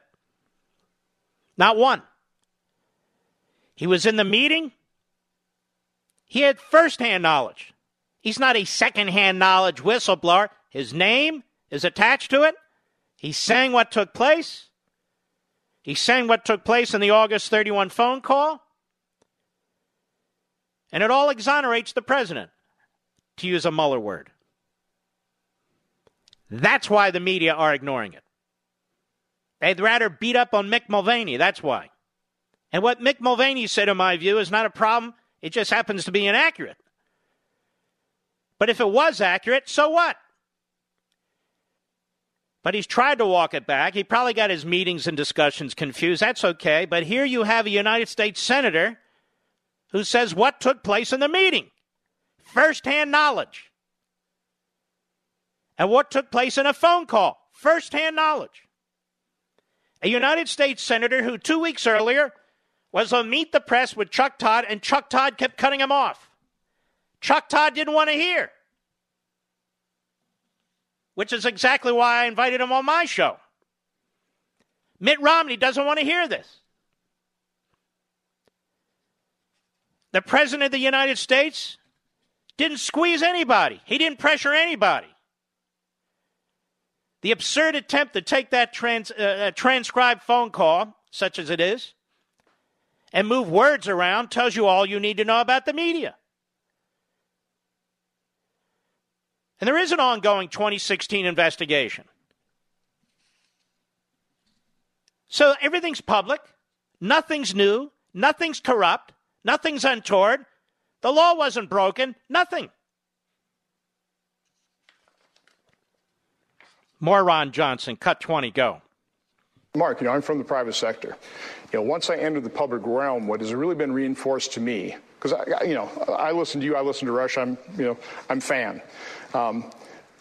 Not one. He was in the meeting. He had firsthand knowledge. He's not a secondhand knowledge whistleblower. His name is attached to it. He's saying what took place. He's saying what took place in the August 31 phone call. And it all exonerates the president, to use a Mueller word. That's why the media are ignoring it. They'd rather beat up on Mick Mulvaney. That's why. And what Mick Mulvaney said, in my view, is not a problem. It just happens to be inaccurate. But if it was accurate, so what? But he's tried to walk it back. He probably got his meetings and discussions confused. That's okay. But here you have a United States Senator who says what took place in the meeting firsthand knowledge. And what took place in a phone call firsthand knowledge. A United States Senator who two weeks earlier was on Meet the Press with Chuck Todd, and Chuck Todd kept cutting him off. Chuck Todd didn't want to hear, which is exactly why I invited him on my show. Mitt Romney doesn't want to hear this. The President of the United States didn't squeeze anybody, he didn't pressure anybody. The absurd attempt to take that trans, uh, transcribed phone call, such as it is, and move words around tells you all you need to know about the media. And there is an ongoing 2016 investigation. So everything's public, nothing's new, nothing's corrupt, nothing's untoward. The law wasn't broken, nothing. More Ron Johnson, cut 20, go. Mark, you know, I'm from the private sector. You know, once I entered the public realm, what has really been reinforced to me, because I, you know, I listen to you, I listen to Rush, I'm, you know, I'm fan. Um,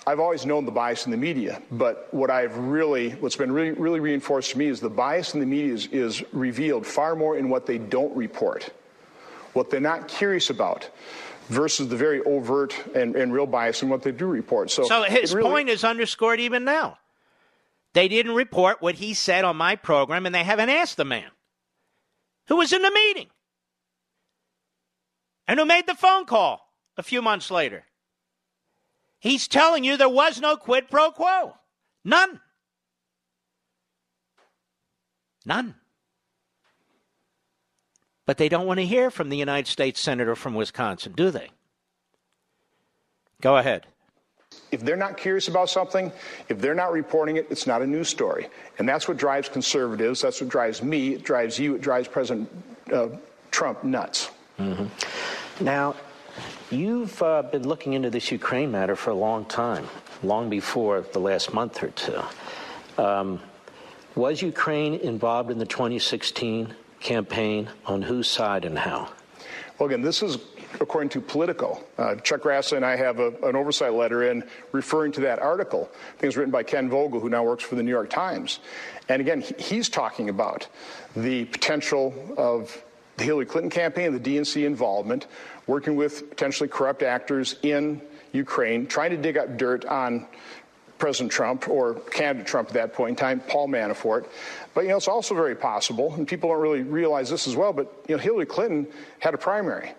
I've always known the bias in the media, but what I've really, what's been really, really reinforced to me is the bias in the media is, is revealed far more in what they don't report, what they're not curious about, versus the very overt and, and real bias in what they do report. So, so his really, point is underscored even now. They didn't report what he said on my program, and they haven't asked the man who was in the meeting and who made the phone call a few months later. He's telling you there was no quid pro quo. None. None. But they don't want to hear from the United States Senator from Wisconsin, do they? Go ahead. If they're not curious about something, if they're not reporting it, it's not a news story. And that's what drives conservatives. That's what drives me. It drives you. It drives President uh, Trump nuts. Mm-hmm. Now, You've uh, been looking into this Ukraine matter for a long time, long before the last month or two. Um, was Ukraine involved in the 2016 campaign? On whose side and how? Well, again, this is according to Politico. Uh, Chuck Grassley and I have a, an oversight letter in referring to that article. I think it was written by Ken Vogel, who now works for the New York Times. And again, he's talking about the potential of the Hillary Clinton campaign, the DNC involvement, working with potentially corrupt actors in Ukraine, trying to dig up dirt on President Trump or candidate Trump at that point in time, Paul Manafort. But you know, it's also very possible, and people don't really realize this as well. But you know, Hillary Clinton had a primary.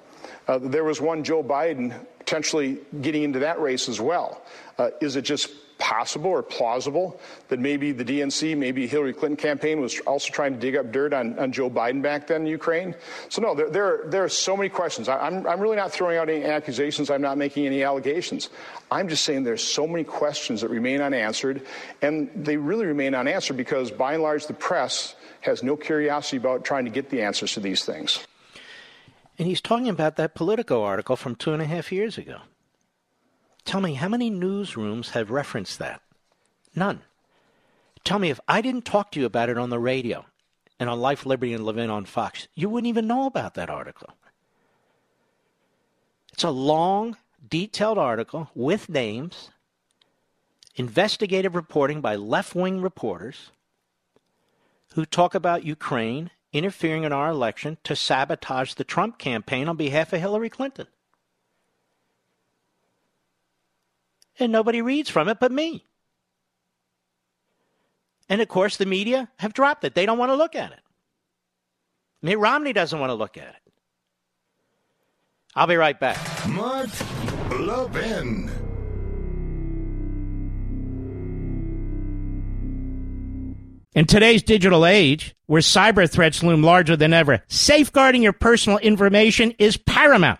Uh, there was one Joe Biden potentially getting into that race as well. Uh, is it just possible or plausible that maybe the DNC, maybe Hillary Clinton campaign was also trying to dig up dirt on, on Joe Biden back then in Ukraine? So, no, there, there, are, there are so many questions. I, am I'm really not throwing out any accusations. I'm not making any allegations. I'm just saying there's so many questions that remain unanswered, and they really remain unanswered because, by and large, the press has no curiosity about trying to get the answers to these things. And he's talking about that Politico article from two and a half years ago. Tell me, how many newsrooms have referenced that? None. Tell me, if I didn't talk to you about it on the radio and on Life, Liberty, and Levin on Fox, you wouldn't even know about that article. It's a long, detailed article with names, investigative reporting by left wing reporters who talk about Ukraine interfering in our election to sabotage the Trump campaign on behalf of Hillary Clinton. And nobody reads from it but me. And of course, the media have dropped it. They don't want to look at it. Mitt Romney doesn't want to look at it. I'll be right back. Mark Levin. In today's digital age, where cyber threats loom larger than ever, safeguarding your personal information is paramount.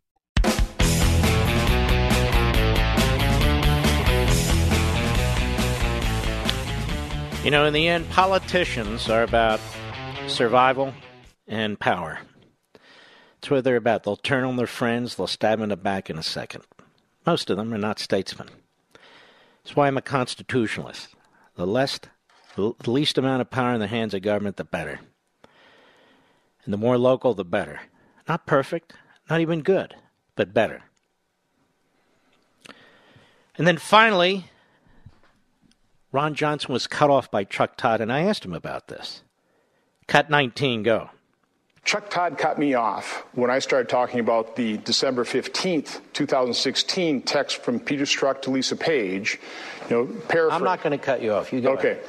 You know, in the end, politicians are about survival and power. That's what they're about. They'll turn on their friends, they'll stab them in the back in a second. Most of them are not statesmen. That's why I'm a constitutionalist. The less, the least amount of power in the hands of government, the better. And the more local, the better. Not perfect, not even good, but better. And then finally, Ron Johnson was cut off by Chuck Todd, and I asked him about this. Cut 19, go. Chuck Todd cut me off when I started talking about the December 15th, 2016 text from Peter Strzok to Lisa Page. You know, paraphrase. I'm not going to cut you off. You go. Okay.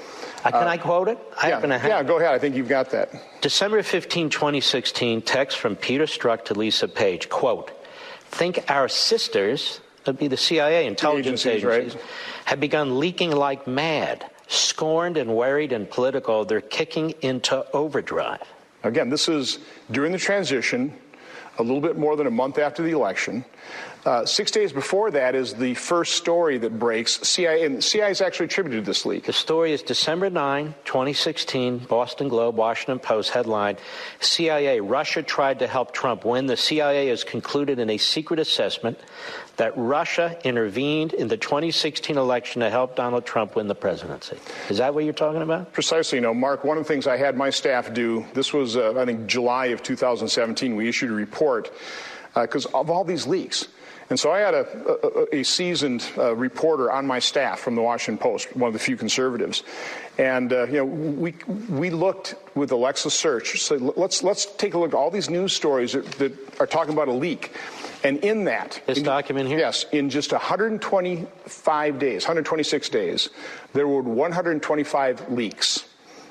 Uh, can I quote it? I yeah, yeah, go ahead. I think you've got that. December 15, 2016, text from Peter Strzok to Lisa Page. Quote, think our sisters, that'd be the CIA intelligence agencies, agencies right? have begun leaking like mad. Scorned and worried and political, they're kicking into overdrive. Again, this is during the transition, a little bit more than a month after the election. Uh, six days before that is the first story that breaks. CIA and CIA is actually attributed to this leak. The story is December 9, 2016, Boston Globe, Washington Post headline: CIA Russia tried to help Trump win. The CIA has concluded in a secret assessment that Russia intervened in the 2016 election to help Donald Trump win the presidency. Is that what you're talking about? Precisely. You know, Mark, one of the things I had my staff do, this was, uh, I think, July of 2017, we issued a report because uh, of all these leaks. And so I had a, a, a seasoned uh, reporter on my staff from the Washington Post, one of the few conservatives. And uh, you know, we we looked with Alexa Search. So let's let's take a look at all these news stories that, that are talking about a leak. And in that, this in, document here, yes, in just 125 days, 126 days, there were 125 leaks,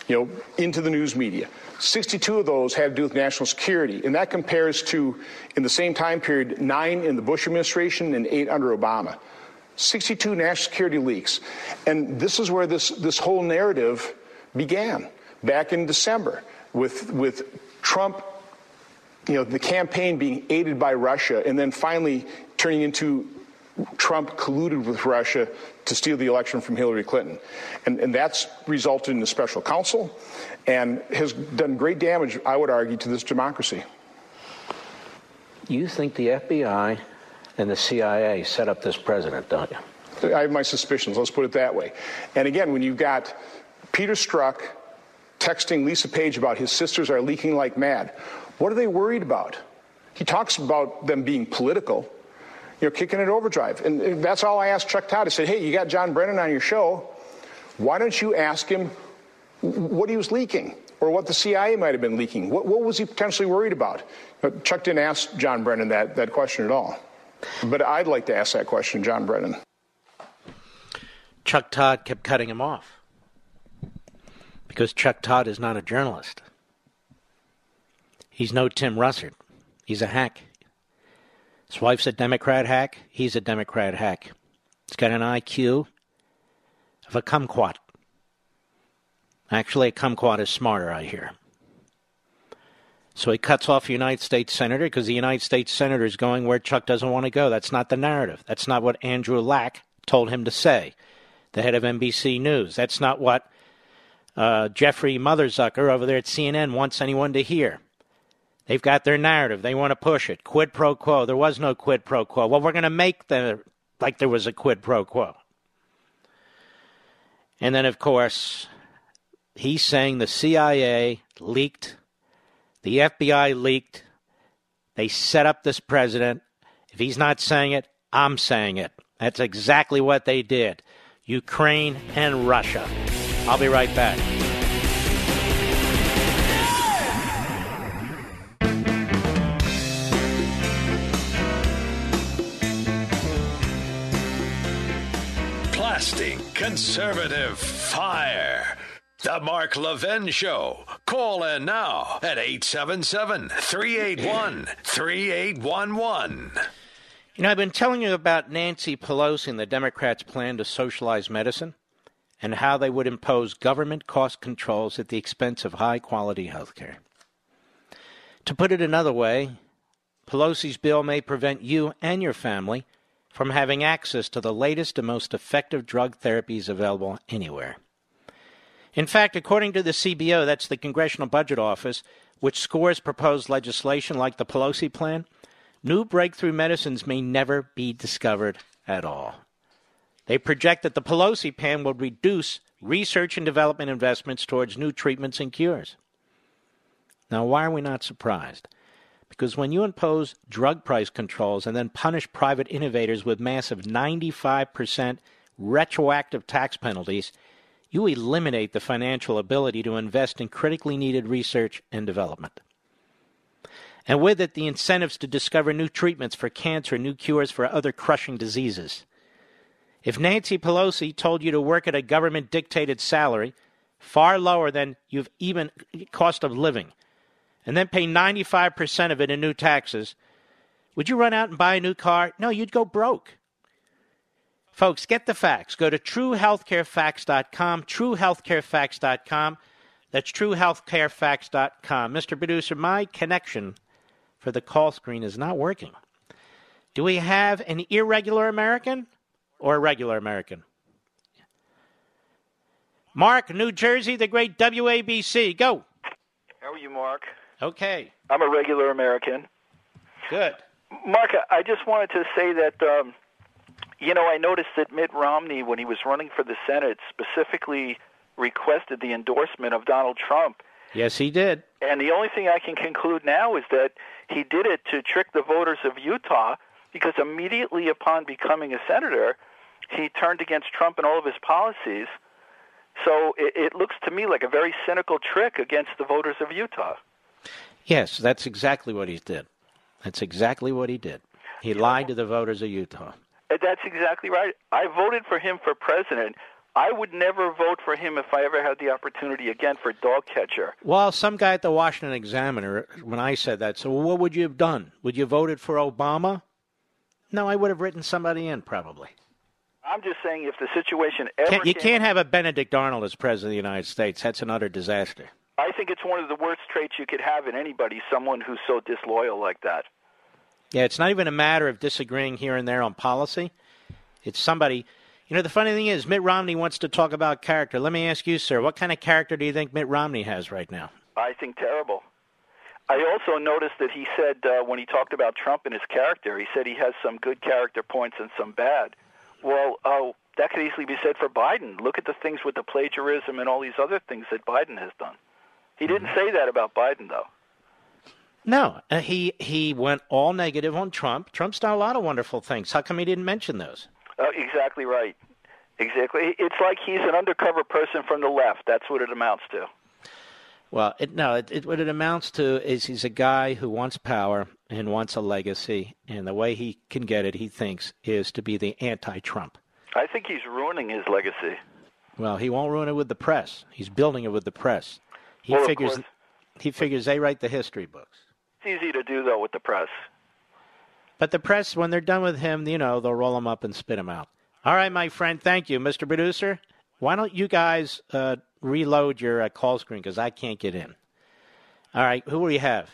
you know, into the news media. 62 of those had to do with national security, and that compares to, in the same time period, nine in the Bush administration and eight under Obama. 62 national security leaks. And this is where this, this whole narrative began back in December with, with Trump you know, the campaign being aided by Russia and then finally turning into Trump colluded with Russia to steal the election from Hillary Clinton. And, and that's resulted in a special counsel and has done great damage, I would argue, to this democracy. You think the FBI and the CIA set up this president, don't you? I have my suspicions, let's put it that way. And again, when you've got Peter Strzok texting Lisa Page about his sisters are leaking like mad, what are they worried about? He talks about them being political, you know, kicking it overdrive. And that's all I asked Chuck Todd. I said, hey, you got John Brennan on your show. Why don't you ask him what he was leaking or what the CIA might have been leaking? What, what was he potentially worried about? But Chuck didn't ask John Brennan that, that question at all. But I'd like to ask that question, John Brennan. Chuck Todd kept cutting him off because Chuck Todd is not a journalist. He's no Tim Russert. He's a hack. His wife's a Democrat hack. He's a Democrat hack. He's got an IQ of a kumquat. Actually, a kumquat is smarter, I hear. So he cuts off a United States Senator because the United States Senator is going where Chuck doesn't want to go. That's not the narrative. That's not what Andrew Lack told him to say, the head of NBC News. That's not what uh, Jeffrey Motherzucker over there at CNN wants anyone to hear. They've got their narrative. They want to push it. Quid pro quo. There was no quid pro quo. Well, we're going to make the like there was a quid pro quo. And then, of course, he's saying the CIA leaked, the FBI leaked, they set up this president. If he's not saying it, I'm saying it. That's exactly what they did. Ukraine and Russia. I'll be right back. Conservative fire. The Mark Levin Show. Call in now at 877 381 3811. You know, I've been telling you about Nancy Pelosi and the Democrats' plan to socialize medicine and how they would impose government cost controls at the expense of high quality health care. To put it another way, Pelosi's bill may prevent you and your family from having access to the latest and most effective drug therapies available anywhere. In fact, according to the CBO, that's the Congressional Budget Office, which scores proposed legislation like the Pelosi plan, new breakthrough medicines may never be discovered at all. They project that the Pelosi plan will reduce research and development investments towards new treatments and cures. Now, why are we not surprised? Because when you impose drug price controls and then punish private innovators with massive 95% retroactive tax penalties, you eliminate the financial ability to invest in critically needed research and development. And with it, the incentives to discover new treatments for cancer, new cures for other crushing diseases. If Nancy Pelosi told you to work at a government dictated salary, far lower than you've even cost of living, and then pay 95% of it in new taxes, would you run out and buy a new car? No, you'd go broke. Folks, get the facts. Go to truehealthcarefacts.com, truehealthcarefacts.com. That's truehealthcarefacts.com. Mr. Producer, my connection for the call screen is not working. Do we have an irregular American or a regular American? Mark, New Jersey, the great WABC. Go. How are you, Mark? Okay. I'm a regular American. Good. Mark, I just wanted to say that, um, you know, I noticed that Mitt Romney, when he was running for the Senate, specifically requested the endorsement of Donald Trump. Yes, he did. And the only thing I can conclude now is that he did it to trick the voters of Utah because immediately upon becoming a senator, he turned against Trump and all of his policies. So it, it looks to me like a very cynical trick against the voters of Utah. Yes, that's exactly what he did. That's exactly what he did. He lied to the voters of Utah. Uh, that's exactly right. I voted for him for president. I would never vote for him if I ever had the opportunity again for dog catcher. Well, some guy at the Washington Examiner, when I said that, said, well, what would you have done? Would you have voted for Obama? No, I would have written somebody in, probably. I'm just saying if the situation ever. Can't, you came- can't have a Benedict Arnold as president of the United States. That's an utter disaster. I think it's one of the worst traits you could have in anybody, someone who's so disloyal like that. Yeah, it's not even a matter of disagreeing here and there on policy. It's somebody. You know, the funny thing is, Mitt Romney wants to talk about character. Let me ask you, sir, what kind of character do you think Mitt Romney has right now? I think terrible. I also noticed that he said uh, when he talked about Trump and his character, he said he has some good character points and some bad. Well, oh, that could easily be said for Biden. Look at the things with the plagiarism and all these other things that Biden has done. He didn't say that about Biden, though. No, uh, he he went all negative on Trump. Trump's done a lot of wonderful things. How come he didn't mention those? Uh, exactly right. Exactly. It's like he's an undercover person from the left. That's what it amounts to. Well, it, no, it, it, what it amounts to is he's a guy who wants power and wants a legacy, and the way he can get it, he thinks, is to be the anti-Trump. I think he's ruining his legacy. Well, he won't ruin it with the press. He's building it with the press. He Well, figures course. he figures they write the history books. It's easy to do though with the press. But the press, when they're done with him, you know, they'll roll him up and spit him out. All right, my friend. Thank you, Mr. Producer. Why don't you guys uh, reload your uh, call screen because I can't get in. All right, who do we have?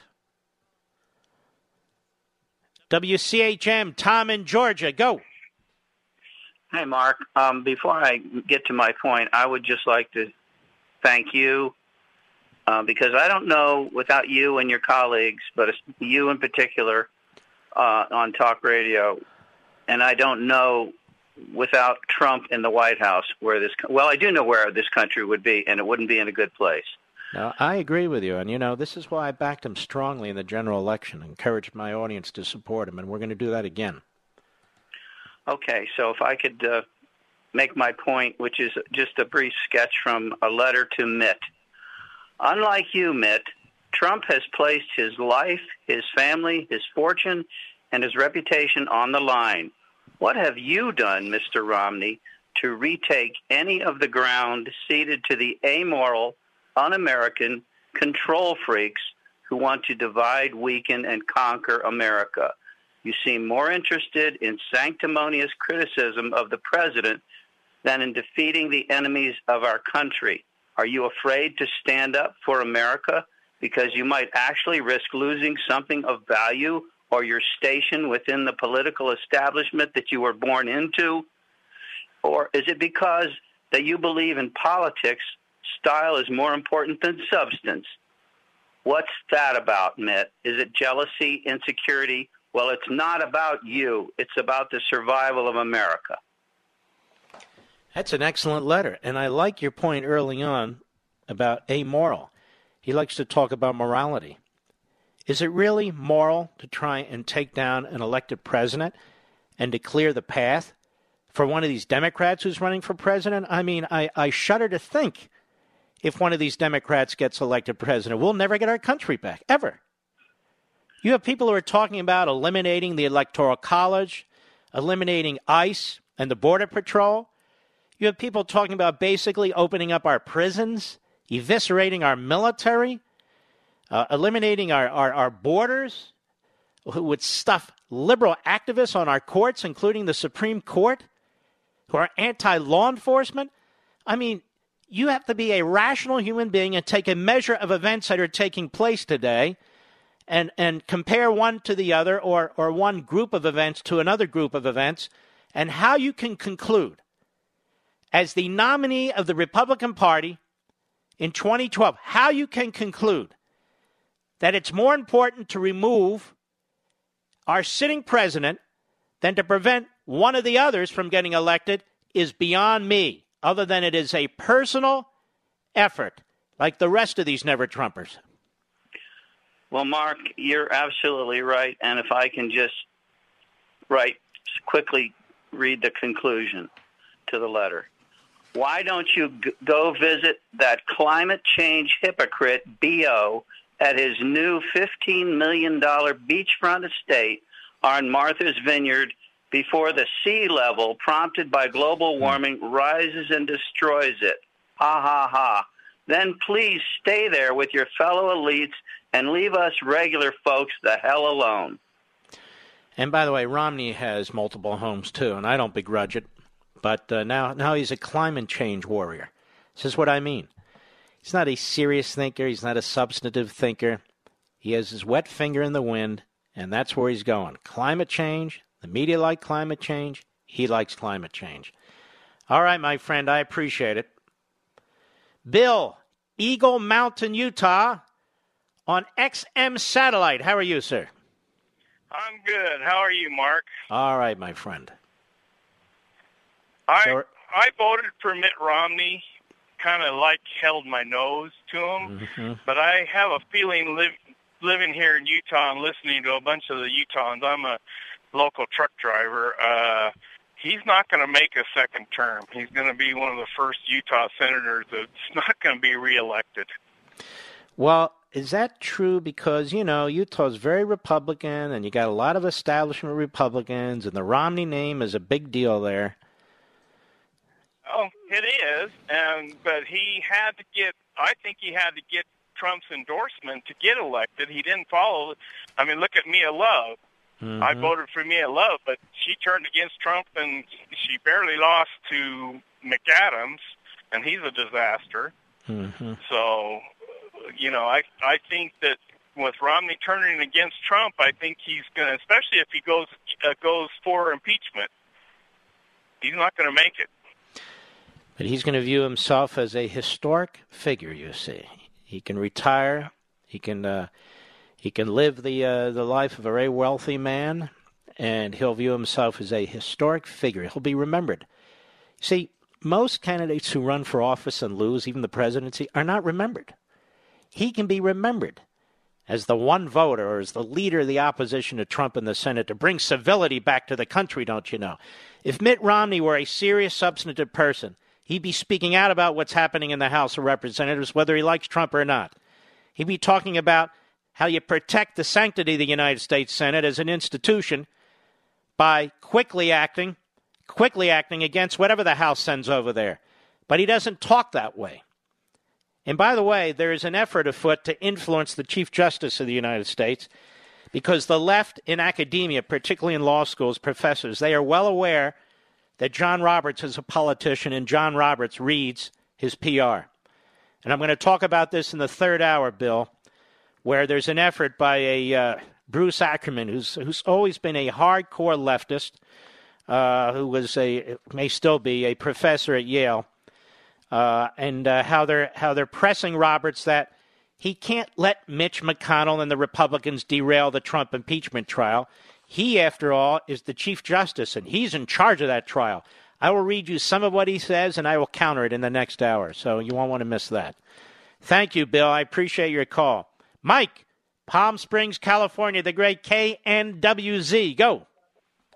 WCHM, Tom in Georgia. Go. Hey, Mark. Um, before I get to my point, I would just like to thank you uh, because I don't know without you and your colleagues, but you in particular uh, on talk radio, and I don't know without Trump in the White House where this. Well, I do know where this country would be, and it wouldn't be in a good place. Now, I agree with you, and you know this is why I backed him strongly in the general election. Encouraged my audience to support him, and we're going to do that again. Okay, so if I could uh, make my point, which is just a brief sketch from a letter to Mitt. Unlike you, Mitt, Trump has placed his life, his family, his fortune, and his reputation on the line. What have you done, Mr. Romney, to retake any of the ground ceded to the amoral, un American control freaks who want to divide, weaken, and conquer America? You seem more interested in sanctimonious criticism of the president than in defeating the enemies of our country. Are you afraid to stand up for America because you might actually risk losing something of value or your station within the political establishment that you were born into? Or is it because that you believe in politics, style is more important than substance? What's that about, Mitt? Is it jealousy, insecurity? Well, it's not about you. It's about the survival of America. That's an excellent letter. And I like your point early on about amoral. He likes to talk about morality. Is it really moral to try and take down an elected president and to clear the path for one of these Democrats who's running for president? I mean, I, I shudder to think if one of these Democrats gets elected president, we'll never get our country back, ever. You have people who are talking about eliminating the Electoral College, eliminating ICE and the Border Patrol. You have people talking about basically opening up our prisons, eviscerating our military, uh, eliminating our, our, our borders, who would stuff liberal activists on our courts, including the Supreme Court, who are anti law enforcement. I mean, you have to be a rational human being and take a measure of events that are taking place today and, and compare one to the other or, or one group of events to another group of events and how you can conclude as the nominee of the Republican Party in 2012, how you can conclude that it's more important to remove our sitting president than to prevent one of the others from getting elected is beyond me, other than it is a personal effort, like the rest of these never Trumpers. Well, Mark, you're absolutely right. And if I can just write quickly read the conclusion to the letter. Why don't you go visit that climate change hypocrite, B.O., at his new $15 million beachfront estate on Martha's Vineyard before the sea level, prompted by global hmm. warming, rises and destroys it? Ha ha ha. Then please stay there with your fellow elites and leave us regular folks the hell alone. And by the way, Romney has multiple homes too, and I don't begrudge it. But uh, now, now he's a climate change warrior. This is what I mean. He's not a serious thinker. He's not a substantive thinker. He has his wet finger in the wind, and that's where he's going. Climate change. The media like climate change. He likes climate change. All right, my friend, I appreciate it. Bill, Eagle Mountain, Utah, on XM Satellite. How are you, sir? I'm good. How are you, Mark? All right, my friend. I so, I voted for Mitt Romney, kind of like held my nose to him, mm-hmm. but I have a feeling live, living here in Utah and listening to a bunch of the Utahns. I'm a local truck driver. Uh, he's not going to make a second term. He's going to be one of the first Utah senators that's not going to be reelected. Well, is that true? Because, you know, Utah's very Republican and you got a lot of establishment Republicans, and the Romney name is a big deal there. Oh, it is, and but he had to get. I think he had to get Trump's endorsement to get elected. He didn't follow. I mean, look at Mia Love. Mm-hmm. I voted for Mia Love, but she turned against Trump, and she barely lost to McAdams, and he's a disaster. Mm-hmm. So, you know, I I think that with Romney turning against Trump, I think he's going to, especially if he goes uh, goes for impeachment, he's not going to make it. But he's going to view himself as a historic figure. You see, he can retire. He can uh, he can live the uh, the life of a very wealthy man, and he'll view himself as a historic figure. He'll be remembered. See, most candidates who run for office and lose, even the presidency, are not remembered. He can be remembered as the one voter or as the leader of the opposition to Trump in the Senate to bring civility back to the country, don't you know? If Mitt Romney were a serious, substantive person, He'd be speaking out about what's happening in the House of Representatives, whether he likes Trump or not. He'd be talking about how you protect the sanctity of the United States Senate as an institution by quickly acting, quickly acting against whatever the House sends over there. But he doesn't talk that way. And by the way, there is an effort afoot to influence the Chief Justice of the United States because the left in academia, particularly in law schools, professors, they are well aware that John Roberts is a politician and John Roberts reads his PR. And I'm going to talk about this in the third hour, Bill, where there's an effort by a uh, Bruce Ackerman, who's who's always been a hardcore leftist, uh, who was a may still be a professor at Yale, uh, and uh, how they're how they're pressing Roberts that he can't let Mitch McConnell and the Republicans derail the Trump impeachment trial. He, after all, is the Chief Justice, and he's in charge of that trial. I will read you some of what he says, and I will counter it in the next hour. So you won't want to miss that. Thank you, Bill. I appreciate your call. Mike, Palm Springs, California, the great KNWZ. Go.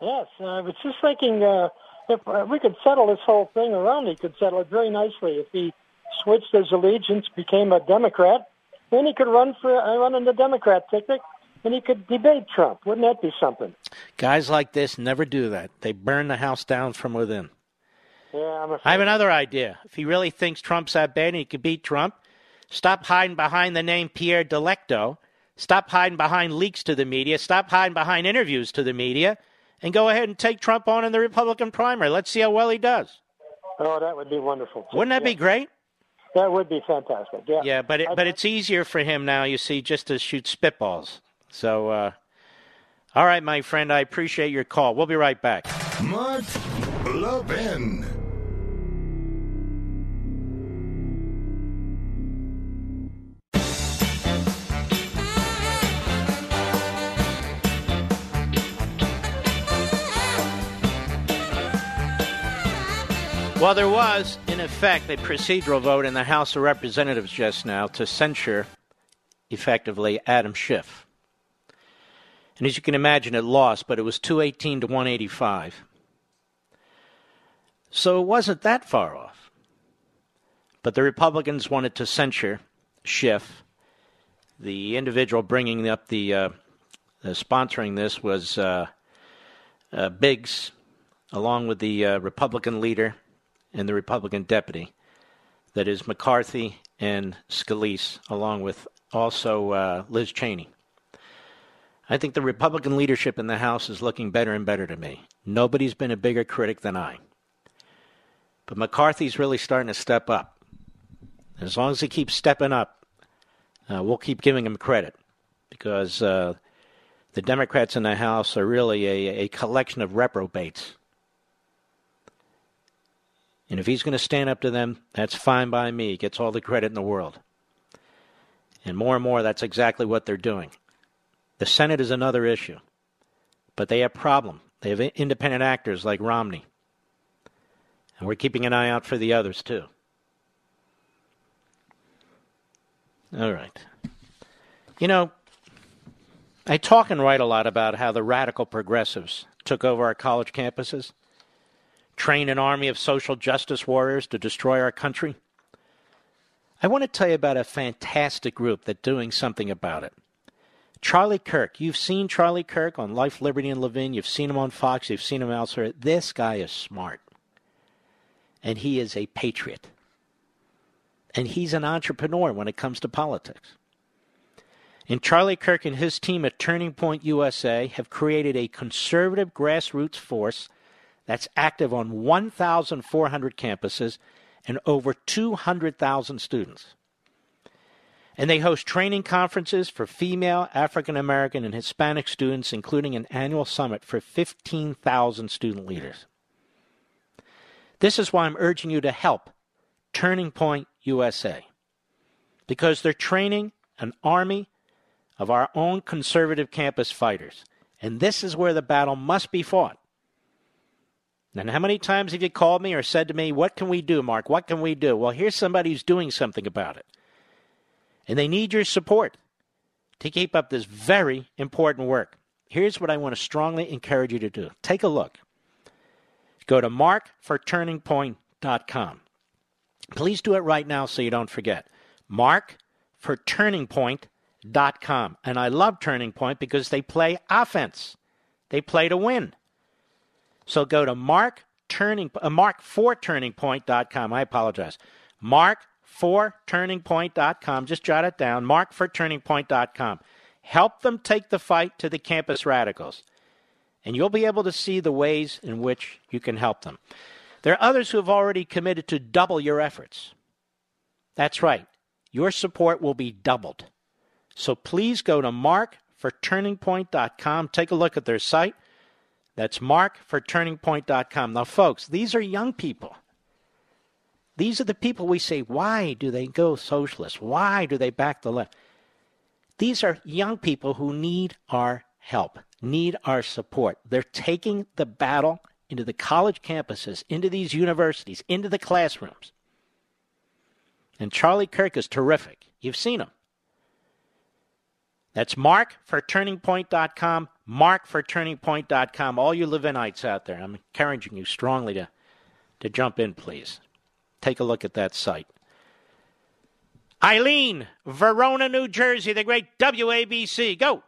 Yes, I was just thinking uh, if uh, we could settle this whole thing around, he could settle it very nicely if he switched his allegiance, became a Democrat, then he could run for uh, run on the Democrat ticket, and he could debate Trump. Wouldn't that be something? Guys like this never do that. They burn the house down from within. Yeah, I'm I have another idea. If he really thinks Trump's that bad and he could beat Trump, stop hiding behind the name Pierre Delecto. Stop hiding behind leaks to the media. Stop hiding behind interviews to the media. And go ahead and take Trump on in the Republican primary. Let's see how well he does. Oh, that would be wonderful. Wouldn't that be great? That would be fantastic. Yeah. Yeah, but it, but it's easier for him now, you see, just to shoot spitballs. So, uh, all right, my friend, I appreciate your call. We'll be right back. Mark Levin. Well, there was, in effect, a procedural vote in the House of Representatives just now to censure, effectively, Adam Schiff. And as you can imagine, it lost, but it was 218 to 185. So it wasn't that far off. But the Republicans wanted to censure Schiff. The individual bringing up the, uh, uh, sponsoring this was uh, uh Biggs, along with the uh, Republican leader and the Republican deputy. That is McCarthy and Scalise, along with also Liz Cheney. I think the Republican leadership in the House is looking better and better to me. Nobody's been a bigger critic than I. But McCarthy's really starting to step up. As long as he keeps stepping up, uh, we'll keep giving him credit because uh, the Democrats in the House are really a, a collection of reprobates. And if he's going to stand up to them, that's fine by me. He gets all the credit in the world. And more and more, that's exactly what they're doing. The Senate is another issue, but they have a problem. They have independent actors like Romney, and we're keeping an eye out for the others too. All right. You know, I talk and write a lot about how the radical progressives took over our college campuses trained an army of social justice warriors to destroy our country? I want to tell you about a fantastic group that's doing something about it. Charlie Kirk. You've seen Charlie Kirk on Life, Liberty, and Levin. You've seen him on Fox. You've seen him elsewhere. This guy is smart. And he is a patriot. And he's an entrepreneur when it comes to politics. And Charlie Kirk and his team at Turning Point USA have created a conservative grassroots force that's active on 1,400 campuses and over 200,000 students. And they host training conferences for female, African American, and Hispanic students, including an annual summit for 15,000 student leaders. This is why I'm urging you to help Turning Point USA, because they're training an army of our own conservative campus fighters. And this is where the battle must be fought. And how many times have you called me or said to me, What can we do, Mark? What can we do? Well, here's somebody who's doing something about it. And they need your support to keep up this very important work. Here's what I want to strongly encourage you to do take a look. Go to markforturningpoint.com. Please do it right now so you don't forget. Markforturningpoint.com. And I love Turning Point because they play offense, they play to win. So go to Mark Turning uh, Mark for. I apologize. Mark for turningpoint.com. Just jot it down. Mark for turningpoint.com. Help them take the fight to the campus radicals. And you'll be able to see the ways in which you can help them. There are others who have already committed to double your efforts. That's right. Your support will be doubled. So please go to markforturningpoint.com. Take a look at their site. That's Mark for turningpoint.com. Now, folks, these are young people. These are the people we say, why do they go socialist? Why do they back the left? These are young people who need our help, need our support. They're taking the battle into the college campuses, into these universities, into the classrooms. And Charlie Kirk is terrific. You've seen him. That's Mark for TurningPoint.com. Mark for TurningPoint.com. All you Levinites out there, I'm encouraging you strongly to, to jump in, please. Take a look at that site. Eileen, Verona, New Jersey, the great WABC. Go.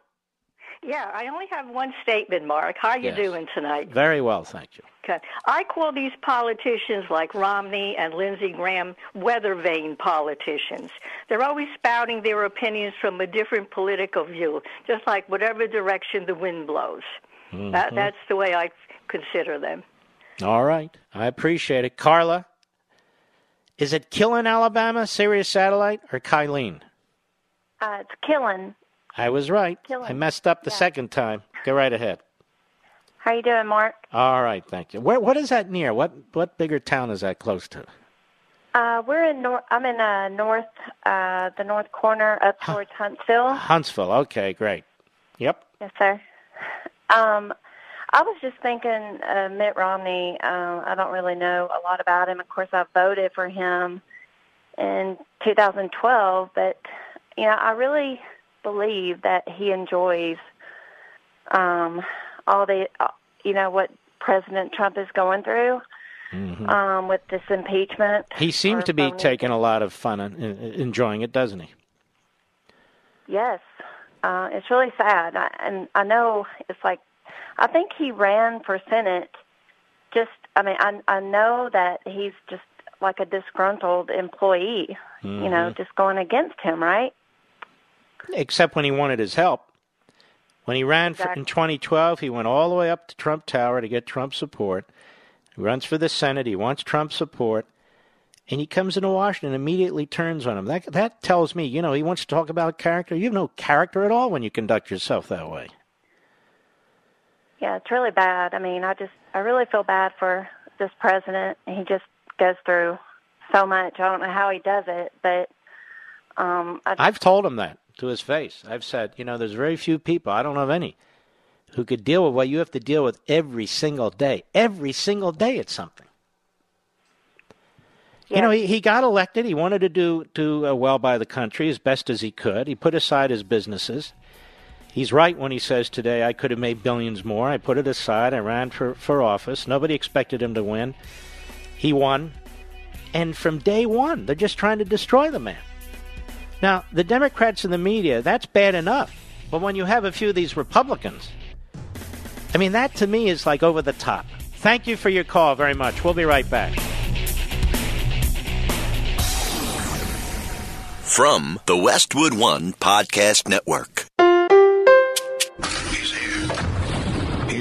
Yeah, I only have one statement, Mark. How are you Yes. doing tonight? Very well, thank you. Okay. I call these politicians like Romney and Lindsey Graham weather vane politicians. They're always spouting their opinions from a different political view, just like whatever direction the wind blows. That, Mhm. that's the way I consider them. All right. I appreciate it. Carla, is it Killen, Alabama, Sirius Satellite, or Kylene? Uh, it's killing. I was right. Killen. I messed up the Yeah. second time. Go right ahead. How you doing, Mark? All right, thank you. Where, what is that near? What what bigger town is that close to? Uh, we're in North. I'm in uh, North, uh, the North corner up towards Huntsville. Huntsville. Okay, great. Yep. Yes, sir. Um, I was just thinking, uh, Mitt Romney. Uh, I don't really know a lot about him. Of course, I voted for him in 2012, but you know, I really believe that he enjoys um, all the, uh, you know, what President Trump is going through Mhm. um, with this impeachment. He seems to be taking a lot of fun and and enjoying it, doesn't he? Yes, uh, it's really sad, I, and I know it's like I think he ran for Senate. Just, I mean, I I know that he's just like a disgruntled employee, you know, Mhm. just going against him, right? Except when he wanted his help. When he ran for, in 2012, he went all the way up to Trump Tower to get Trump support. He runs for the Senate. He wants Trump support. And he comes into Washington and immediately turns on him. That, that tells me, you know, he wants to talk about character. You have no character at all when you conduct yourself that way. Yeah, it's really bad. I mean, I just I really feel bad for this president. He just goes through so much. I don't know how he does it, but um, I, I've told him that to his face. I've said, you know, there's very few people, I don't know of any, who could deal with what you have to deal with every single day. Every single day it's something. You know, he, he got elected. He wanted to do do uh, well by the country as best as he could. He put aside his businesses. He's right when he says today, I could have made billions more. I put it aside. I ran for, for office. Nobody expected him to win. He won. And from day one, they're just trying to destroy the man. Now, the Democrats and the media, that's bad enough. But when you have a few of these Republicans, I mean, that to me is like over the top. Thank you for your call very much. We'll be right back. From the Westwood One Podcast Network.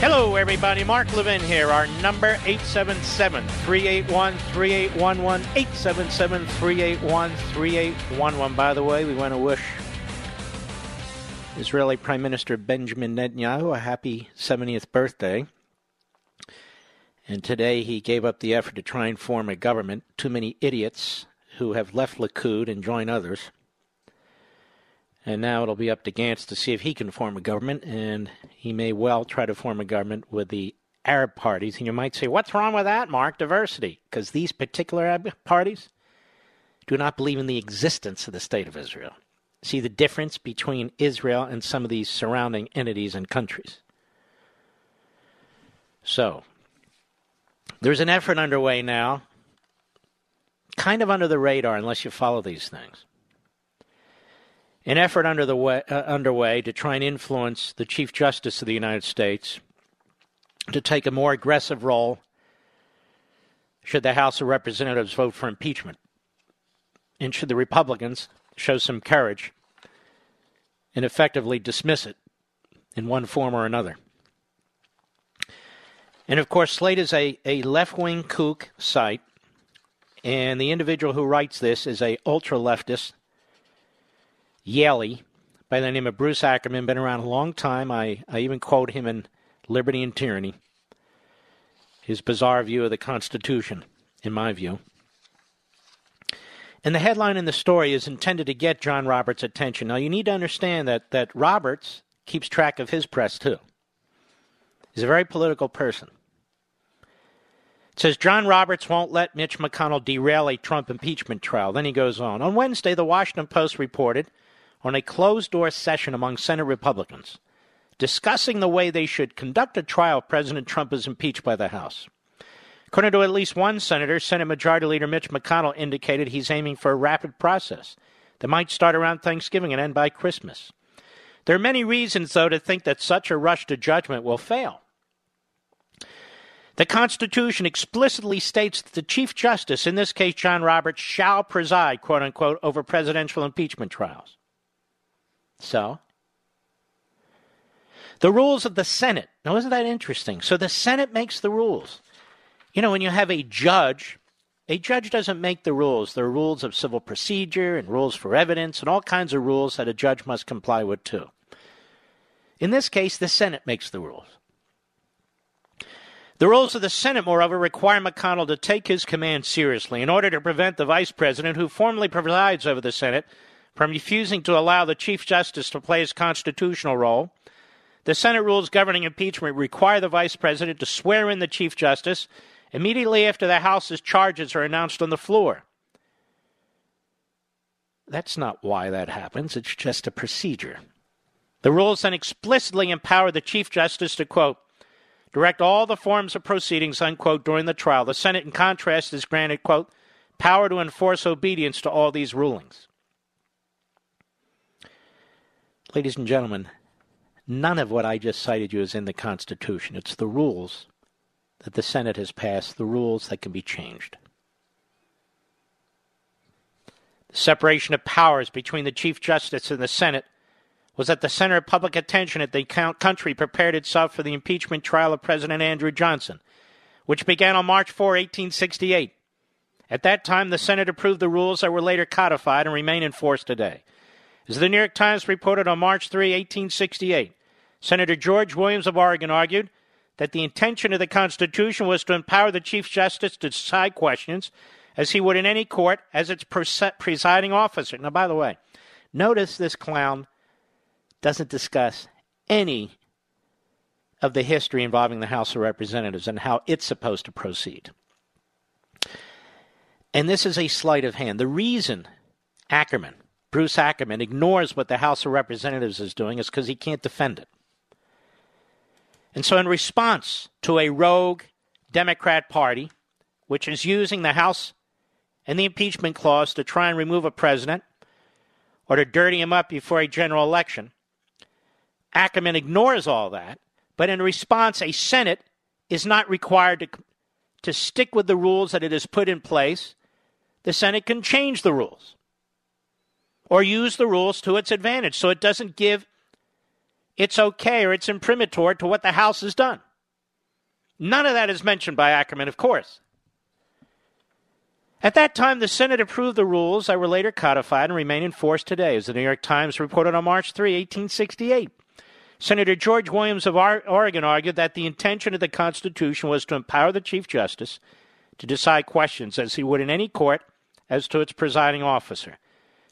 Hello, everybody. Mark Levin here. Our number 877 381 3811. 877 381 3811. By the way, we want to wish Israeli Prime Minister Benjamin Netanyahu a happy 70th birthday. And today he gave up the effort to try and form a government. Too many idiots who have left Likud and joined others. And now it'll be up to Gantz to see if he can form a government, and he may well try to form a government with the Arab parties. And you might say, what's wrong with that, Mark? Diversity. Because these particular Arab parties do not believe in the existence of the State of Israel. See the difference between Israel and some of these surrounding entities and countries. So, there's an effort underway now, kind of under the radar unless you follow these things an effort under the way, uh, underway to try and influence the Chief Justice of the United States to take a more aggressive role should the House of Representatives vote for impeachment. And should the Republicans show some courage and effectively dismiss it in one form or another. And of course, Slate is a, a left wing kook site, and the individual who writes this is a ultra leftist Yalie, by the name of Bruce Ackerman, been around a long time. I, I even quote him in Liberty and Tyranny, his bizarre view of the Constitution, in my view. And the headline in the story is intended to get John Roberts' attention. Now, you need to understand that, that Roberts keeps track of his press, too. He's a very political person. It says John Roberts won't let Mitch McConnell derail a Trump impeachment trial. Then he goes on. On Wednesday, the Washington Post reported on a closed door session among Senate Republicans discussing the way they should conduct a trial if President Trump is impeached by the House. According to at least one senator, Senate Majority Leader Mitch McConnell indicated he's aiming for a rapid process that might start around Thanksgiving and end by Christmas. There are many reasons, though, to think that such a rush to judgment will fail. The Constitution explicitly states that the Chief Justice, in this case John Roberts, shall preside, quote unquote, over presidential impeachment trials. So, the rules of the Senate. Now, isn't that interesting? So the Senate makes the rules. You know, when you have a judge, a judge doesn't make the rules. There are rules of civil procedure and rules for evidence and all kinds of rules that a judge must comply with, too. In this case, the Senate makes the rules. The rules of the Senate, moreover, require McConnell to take his command seriously in order to prevent the vice president, who formally presides over the Senate, from refusing to allow the Chief Justice to play his constitutional role. The Senate rules governing impeachment require the vice president to swear in the Chief Justice immediately after the House's charges are announced on the floor. That's not why that happens, it's just a procedure. The rules then explicitly empower the Chief Justice to, quote, direct all the forms of proceedings, unquote, during the trial. The Senate, in contrast, is granted, quote, power to enforce obedience to all these rulings. Ladies and gentlemen, none of what I just cited you is in the Constitution. It's the rules that the Senate has passed, the rules that can be changed. The separation of powers between the Chief Justice and the Senate was at the center of public attention as the country prepared itself for the impeachment trial of President Andrew Johnson, which began on March 4, 1868. At that time, the Senate approved the rules that were later codified and remain in force today. As the New York Times reported on March 3, 1868, Senator George Williams of Oregon argued that the intention of the Constitution was to empower the Chief Justice to decide questions as he would in any court as its presiding officer. Now, by the way, notice this clown doesn't discuss any of the history involving the House of Representatives and how it's supposed to proceed. And this is a sleight of hand. The reason Ackerman, Bruce Ackerman, ignores what the House of Representatives is doing is because he can't defend it. And so, in response to a rogue Democrat Party, which is using the House and the impeachment clause to try and remove a president or to dirty him up before a general election, Ackerman ignores all that, but in response, a Senate is not required to, to stick with the rules that it has put in place. The Senate can change the rules or use the rules to its advantage so it doesn't give its okay or its imprimatur to what the House has done. None of that is mentioned by Ackerman, of course. At that time, the Senate approved the rules that were later codified and remain in force today, as the New York Times reported on March 3, 1868. Senator George Williams of Oregon argued that the intention of the Constitution was to empower the Chief Justice to decide questions as he would in any court as to its presiding officer.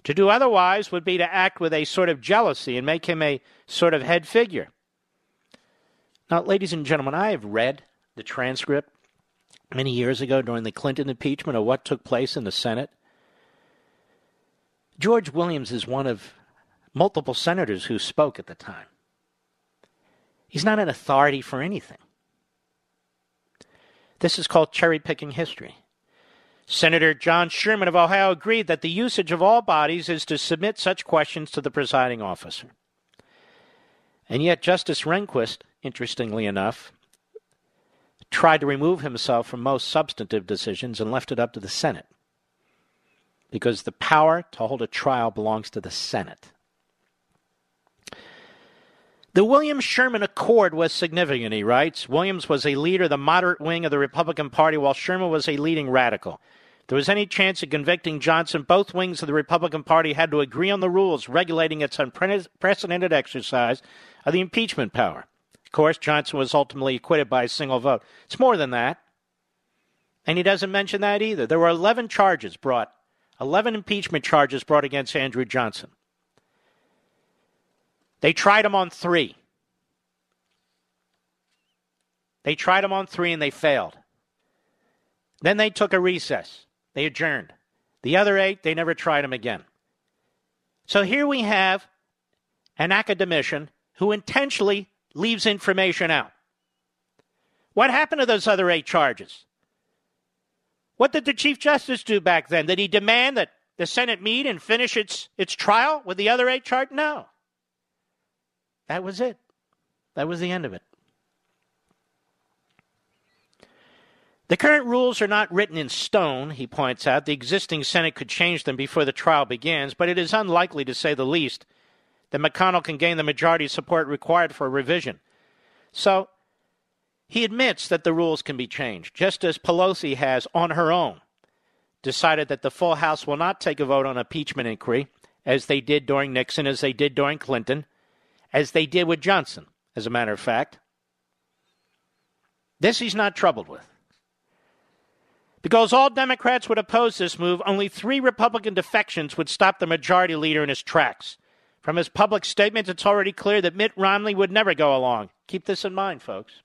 To do otherwise would be to act with a sort of jealousy and make him a sort of head figure. Now, ladies and gentlemen, I have read the transcript many years ago during the Clinton impeachment of what took place in the Senate. George Williams is one of multiple senators who spoke at the time. He's not an authority for anything. This is called cherry picking history. Senator John Sherman of Ohio agreed that the usage of all bodies is to submit such questions to the presiding officer. And yet, Justice Rehnquist, interestingly enough, tried to remove himself from most substantive decisions and left it up to the Senate. Because the power to hold a trial belongs to the Senate. The William Sherman Accord was significant, he writes. Williams was a leader of the moderate wing of the Republican Party, while Sherman was a leading radical. There was any chance of convicting Johnson, both wings of the Republican Party had to agree on the rules regulating its unprecedented exercise of the impeachment power. Of course, Johnson was ultimately acquitted by a single vote. It's more than that. And he doesn't mention that either. There were 11 charges brought, 11 impeachment charges brought against Andrew Johnson. They tried him on three. They tried him on three and they failed. Then they took a recess. They adjourned. The other eight, they never tried them again. So here we have an academician who intentionally leaves information out. What happened to those other eight charges? What did the Chief Justice do back then? Did he demand that the Senate meet and finish its, its trial with the other eight charges? No. That was it. That was the end of it. The current rules are not written in stone, he points out. The existing Senate could change them before the trial begins, but it is unlikely, to say the least, that McConnell can gain the majority support required for a revision. So, he admits that the rules can be changed, just as Pelosi has, on her own, decided that the full House will not take a vote on impeachment inquiry, as they did during Nixon, as they did during Clinton, as they did with Johnson, as a matter of fact. This he's not troubled with. Because all Democrats would oppose this move, only three Republican defections would stop the majority leader in his tracks. From his public statements, it's already clear that Mitt Romney would never go along. Keep this in mind, folks.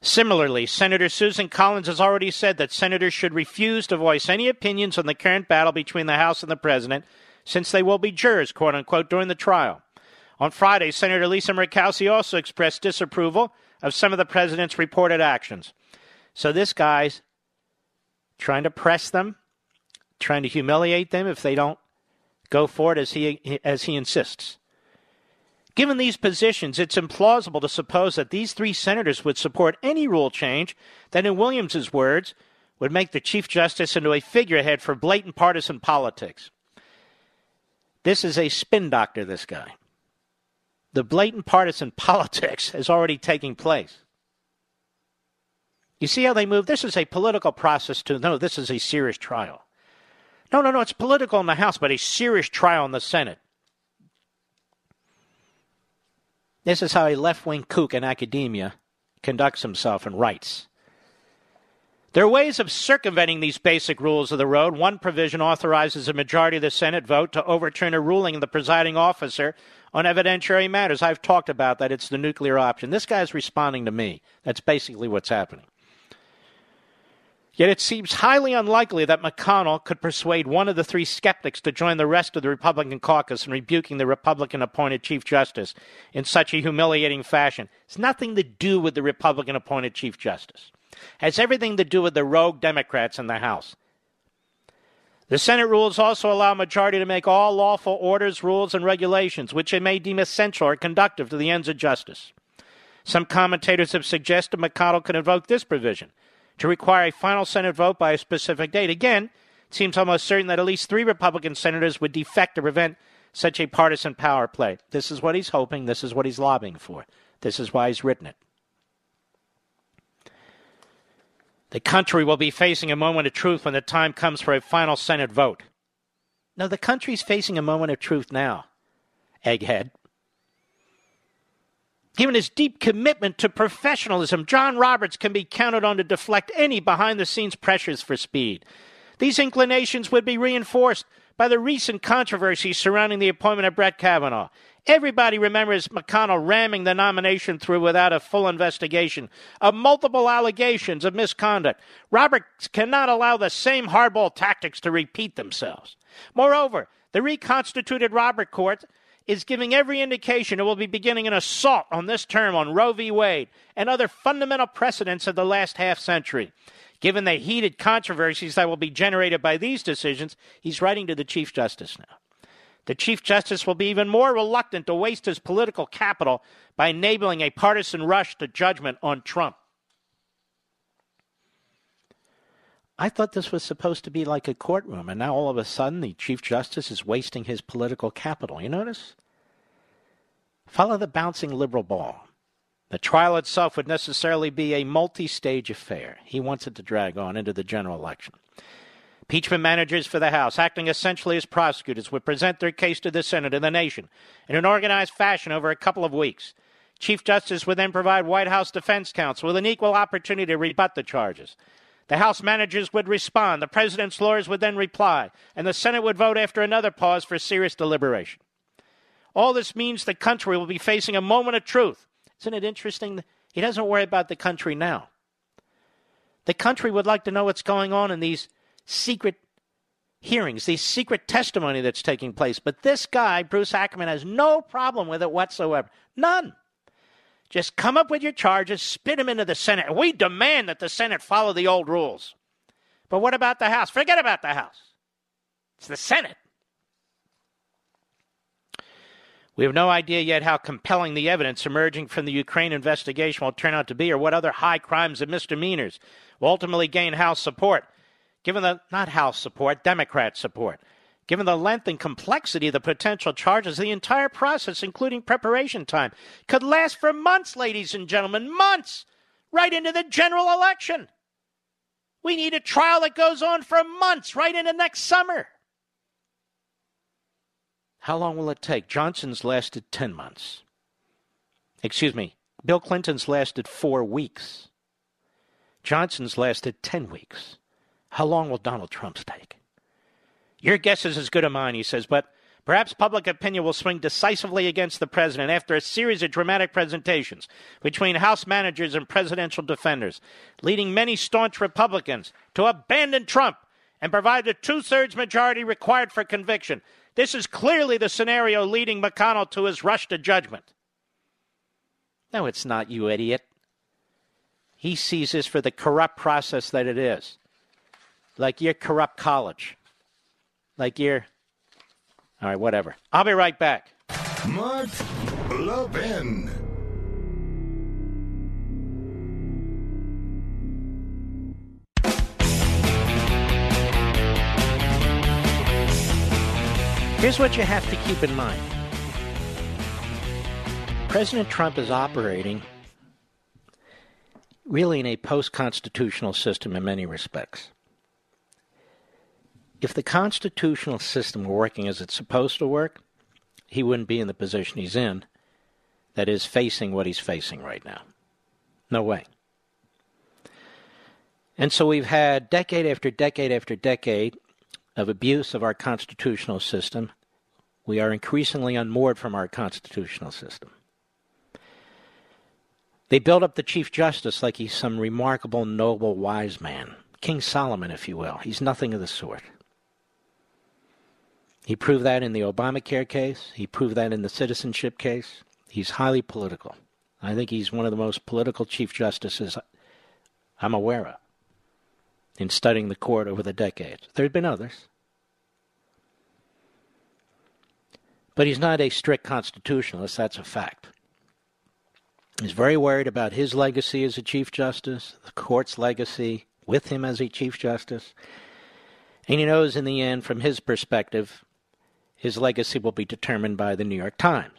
Similarly, Senator Susan Collins has already said that senators should refuse to voice any opinions on the current battle between the House and the President, since they will be jurors, quote unquote, during the trial. On Friday, Senator Lisa Murkowski also expressed disapproval of some of the president's reported actions. So this guy's trying to press them, trying to humiliate them if they don't go for it as he as he insists. Given these positions, it's implausible to suppose that these three senators would support any rule change that, in Williams's words, would make the Chief Justice into a figurehead for blatant partisan politics. This is a spin doctor, this guy. The blatant partisan politics is already taking place. You see how they move? This is a political process, to no, this is a serious trial. No, no, no, it's political in the House, but a serious trial in the Senate. This is how a left wing kook in academia conducts himself and writes. There are ways of circumventing these basic rules of the road. One provision authorizes a majority of the Senate vote to overturn a ruling of the presiding officer on evidentiary matters. I've talked about that. It's the nuclear option. This guy's responding to me. That's basically what's happening. Yet it seems highly unlikely that McConnell could persuade one of the three skeptics to join the rest of the Republican caucus in rebuking the Republican appointed Chief Justice in such a humiliating fashion. It's nothing to do with the Republican appointed Chief Justice. It has everything to do with the rogue Democrats in the House. The Senate rules also allow a majority to make all lawful orders, rules, and regulations which it may deem essential or conductive to the ends of justice. Some commentators have suggested McConnell could invoke this provision to require a final Senate vote by a specific date. Again, it seems almost certain that at least three Republican senators would defect to prevent such a partisan power play. This is what he's hoping. This is what he's lobbying for. This is why he's written it. The country will be facing a moment of truth when the time comes for a final Senate vote. No, the country's facing a moment of truth now, egghead. Given his deep commitment to professionalism, John Roberts can be counted on to deflect any behind the scenes pressures for speed. These inclinations would be reinforced by the recent controversy surrounding the appointment of Brett Kavanaugh. Everybody remembers McConnell ramming the nomination through without a full investigation of multiple allegations of misconduct. Roberts cannot allow the same hardball tactics to repeat themselves. Moreover, the reconstituted Robert Court is giving every indication it will be beginning an assault on this term on Roe v. Wade and other fundamental precedents of the last half century. Given the heated controversies that will be generated by these decisions, he's writing to the Chief Justice now. The Chief Justice will be even more reluctant to waste his political capital by enabling a partisan rush to judgment on Trump. I thought this was supposed to be like a courtroom, and now all of a sudden the Chief Justice is wasting his political capital. You notice? Follow the bouncing liberal ball. The trial itself would necessarily be a multi stage affair. He wants it to drag on into the general election. Impeachment managers for the House, acting essentially as prosecutors, would present their case to the Senate and the nation in an organized fashion over a couple of weeks. Chief Justice would then provide White House defense counsel with an equal opportunity to rebut the charges. The House managers would respond, the President's lawyers would then reply, and the Senate would vote after another pause for serious deliberation. All this means the country will be facing a moment of truth. Isn't it interesting? He doesn't worry about the country now. The country would like to know what's going on in these secret hearings, these secret testimony that's taking place. But this guy, Bruce Ackerman, has no problem with it whatsoever. None. Just come up with your charges, spit them into the Senate. We demand that the Senate follow the old rules. But what about the House? Forget about the House. It's the Senate. We have no idea yet how compelling the evidence emerging from the Ukraine investigation will turn out to be or what other high crimes and misdemeanors will ultimately gain House support. Given the, not House support, Democrat support. Given the length and complexity of the potential charges, the entire process, including preparation time, could last for months, ladies and gentlemen, months, right into the general election. We need a trial that goes on for months, right into next summer. How long will it take? Johnson's lasted 10 months. Excuse me, Bill Clinton's lasted four weeks. Johnson's lasted 10 weeks. How long will Donald Trump's take? Your guess is as good as mine, he says, but perhaps public opinion will swing decisively against the president after a series of dramatic presentations between House managers and presidential defenders, leading many staunch Republicans to abandon Trump and provide the two thirds majority required for conviction. This is clearly the scenario leading McConnell to his rush to judgment. No, it's not, you idiot. He sees this for the corrupt process that it is. Like your corrupt college like you're. All right, whatever. I'll be right back. Mark Levin. Here's what you have to keep in mind President Trump is operating really in a post constitutional system in many respects if the constitutional system were working as it's supposed to work, he wouldn't be in the position he's in, that is, facing what he's facing right now. No way. And so we've had decade after decade after decade of abuse of our constitutional system. We are increasingly unmoored from our constitutional system. They build up the Chief Justice like he's some remarkable, noble, wise man. King Solomon, if you will. He's nothing of the sort. He proved that in the Obamacare case. He proved that in the citizenship case. He's highly political. I think he's one of the most political Chief Justices I'm aware of in studying the court over the decades. There have been others. But he's not a strict constitutionalist, that's a fact. He's very worried about his legacy as a Chief Justice, the court's legacy with him as a Chief Justice. And he knows in the end, from his perspective, his legacy will be determined by the New York Times.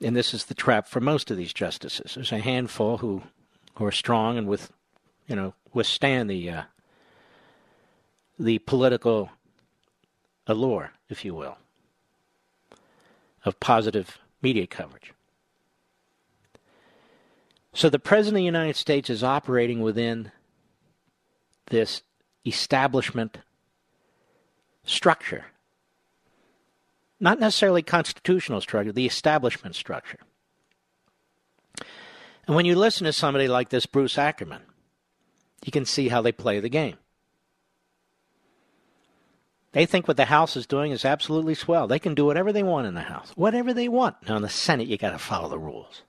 And this is the trap for most of these justices. There's a handful who, who are strong and with, you know, withstand the uh, the political allure, if you will, of positive media coverage. So the President of the United States is operating within this establishment structure. Not necessarily constitutional structure, the establishment structure. And when you listen to somebody like this Bruce Ackerman, you can see how they play the game. They think what the House is doing is absolutely swell. They can do whatever they want in the House, whatever they want. Now, in the Senate, you got to follow the rules.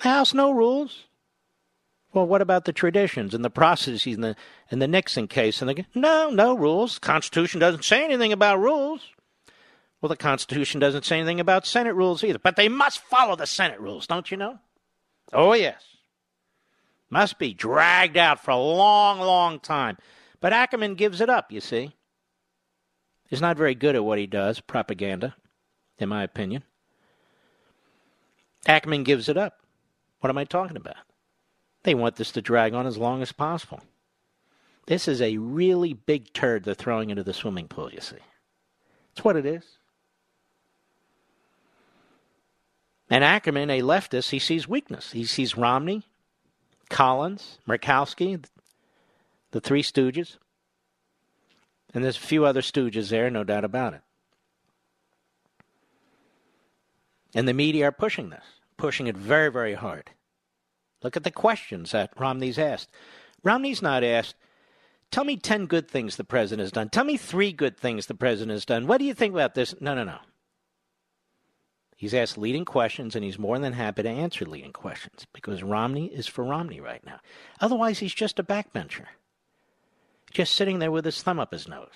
The House, no rules. Well, what about the traditions and the processes in the in the Nixon case? And the no, no rules. Constitution doesn't say anything about rules. Well, the Constitution doesn't say anything about Senate rules either. But they must follow the Senate rules, don't you know? Oh yes, must be dragged out for a long, long time. But Ackerman gives it up. You see, he's not very good at what he does, propaganda, in my opinion. Ackerman gives it up. What am I talking about? They want this to drag on as long as possible. This is a really big turd they're throwing into the swimming pool, you see. That's what it is. And Ackerman, a leftist, he sees weakness. He sees Romney, Collins, Murkowski, the three stooges. And there's a few other stooges there, no doubt about it. And the media are pushing this, pushing it very, very hard. Look at the questions that Romney's asked. Romney's not asked, tell me 10 good things the president has done. Tell me three good things the president has done. What do you think about this? No, no, no. He's asked leading questions, and he's more than happy to answer leading questions because Romney is for Romney right now. Otherwise, he's just a backbencher, just sitting there with his thumb up his nose.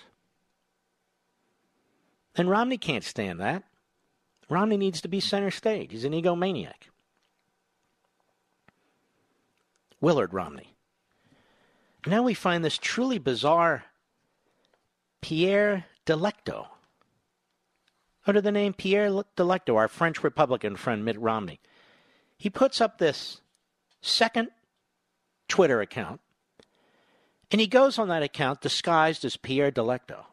And Romney can't stand that. Romney needs to be center stage. He's an egomaniac. Willard Romney. Now we find this truly bizarre Pierre Delecto under the name Pierre Delecto, our French Republican friend Mitt Romney. He puts up this second Twitter account, and he goes on that account disguised as Pierre Delecto.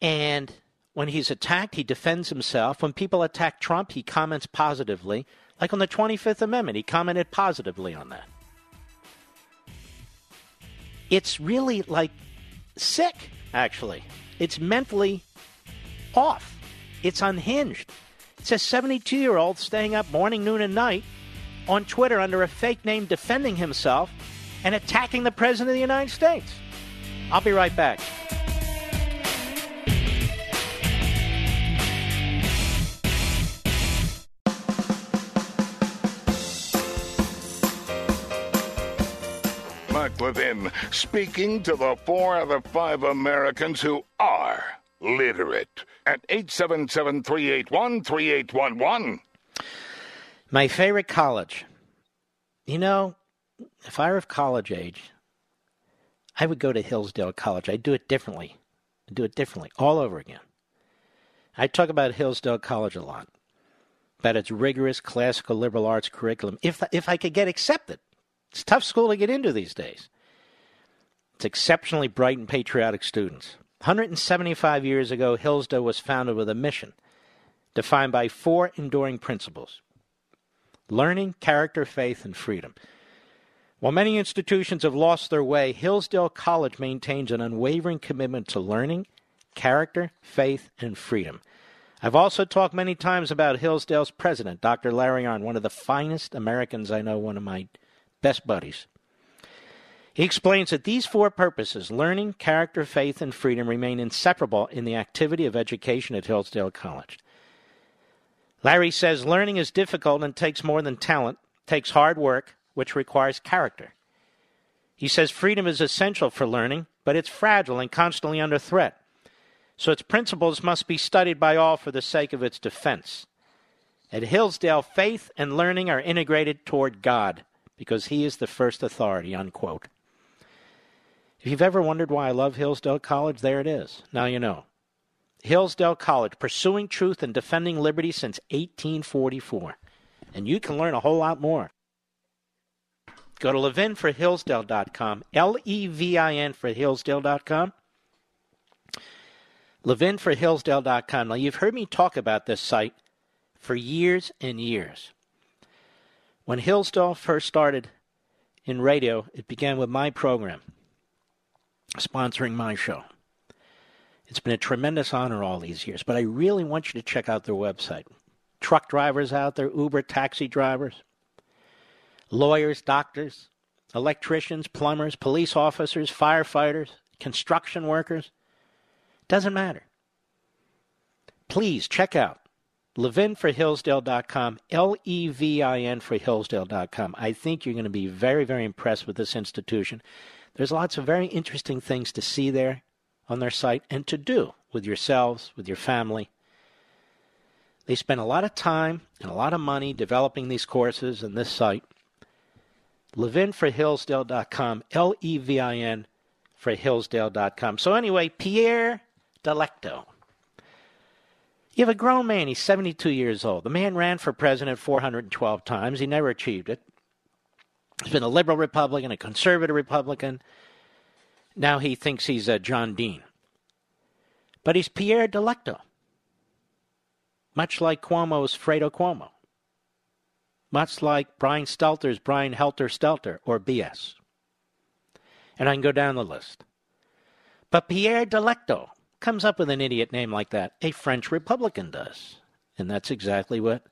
And when he's attacked, he defends himself. When people attack Trump, he comments positively. Like on the 25th Amendment, he commented positively on that. It's really like sick, actually. It's mentally off. It's unhinged. It's a 72 year old staying up morning, noon, and night on Twitter under a fake name defending himself and attacking the President of the United States. I'll be right back. Mark Levin speaking to the four out of five Americans who are literate at 877 381 3811. My favorite college. You know, if I were of college age, I would go to Hillsdale College. I'd do it differently. I'd do it differently all over again. I talk about Hillsdale College a lot, about its rigorous classical liberal arts curriculum. If if I could get accepted, it's tough school to get into these days. It's exceptionally bright and patriotic students. 175 years ago, Hillsdale was founded with a mission defined by four enduring principles learning, character, faith, and freedom. While many institutions have lost their way, Hillsdale College maintains an unwavering commitment to learning, character, faith, and freedom. I've also talked many times about Hillsdale's president, Dr. Larry Arnn, one of the finest Americans I know, one of my best buddies. He explains that these four purposes learning, character, faith, and freedom remain inseparable in the activity of education at Hillsdale College. Larry says learning is difficult and takes more than talent, takes hard work, which requires character. He says freedom is essential for learning, but it's fragile and constantly under threat. So its principles must be studied by all for the sake of its defense. At Hillsdale, faith and learning are integrated toward God because he is the first authority, unquote. If you've ever wondered why I love Hillsdale College, there it is. Now you know. Hillsdale College, pursuing truth and defending liberty since 1844. And you can learn a whole lot more. Go to levinforhillsdale.com, L E V I N for Hillsdale.com. levinforhillsdale.com. Now, you've heard me talk about this site for years and years. When Hillsdale first started in radio, it began with my program sponsoring my show. It's been a tremendous honor all these years, but I really want you to check out their website. Truck drivers out there, Uber taxi drivers, lawyers, doctors, electricians, plumbers, police officers, firefighters, construction workers. Doesn't matter. Please check out levinforhillsdale.com, L E V I N for Hillsdale.com. I think you're going to be very, very impressed with this institution. There's lots of very interesting things to see there on their site and to do with yourselves, with your family. They spend a lot of time and a lot of money developing these courses and this site. LevinForHillsdale.com, L E V I N for Hillsdale.com. So, anyway, Pierre Delecto. You have a grown man, he's 72 years old. The man ran for president 412 times, he never achieved it. He's been a liberal Republican, a conservative Republican. Now he thinks he's uh, John Dean. But he's Pierre Delecto, much like Cuomo's Fredo Cuomo, much like Brian Stelter's Brian Helter Stelter, or BS. And I can go down the list. But Pierre Delecto comes up with an idiot name like that? A French Republican does. And that's exactly what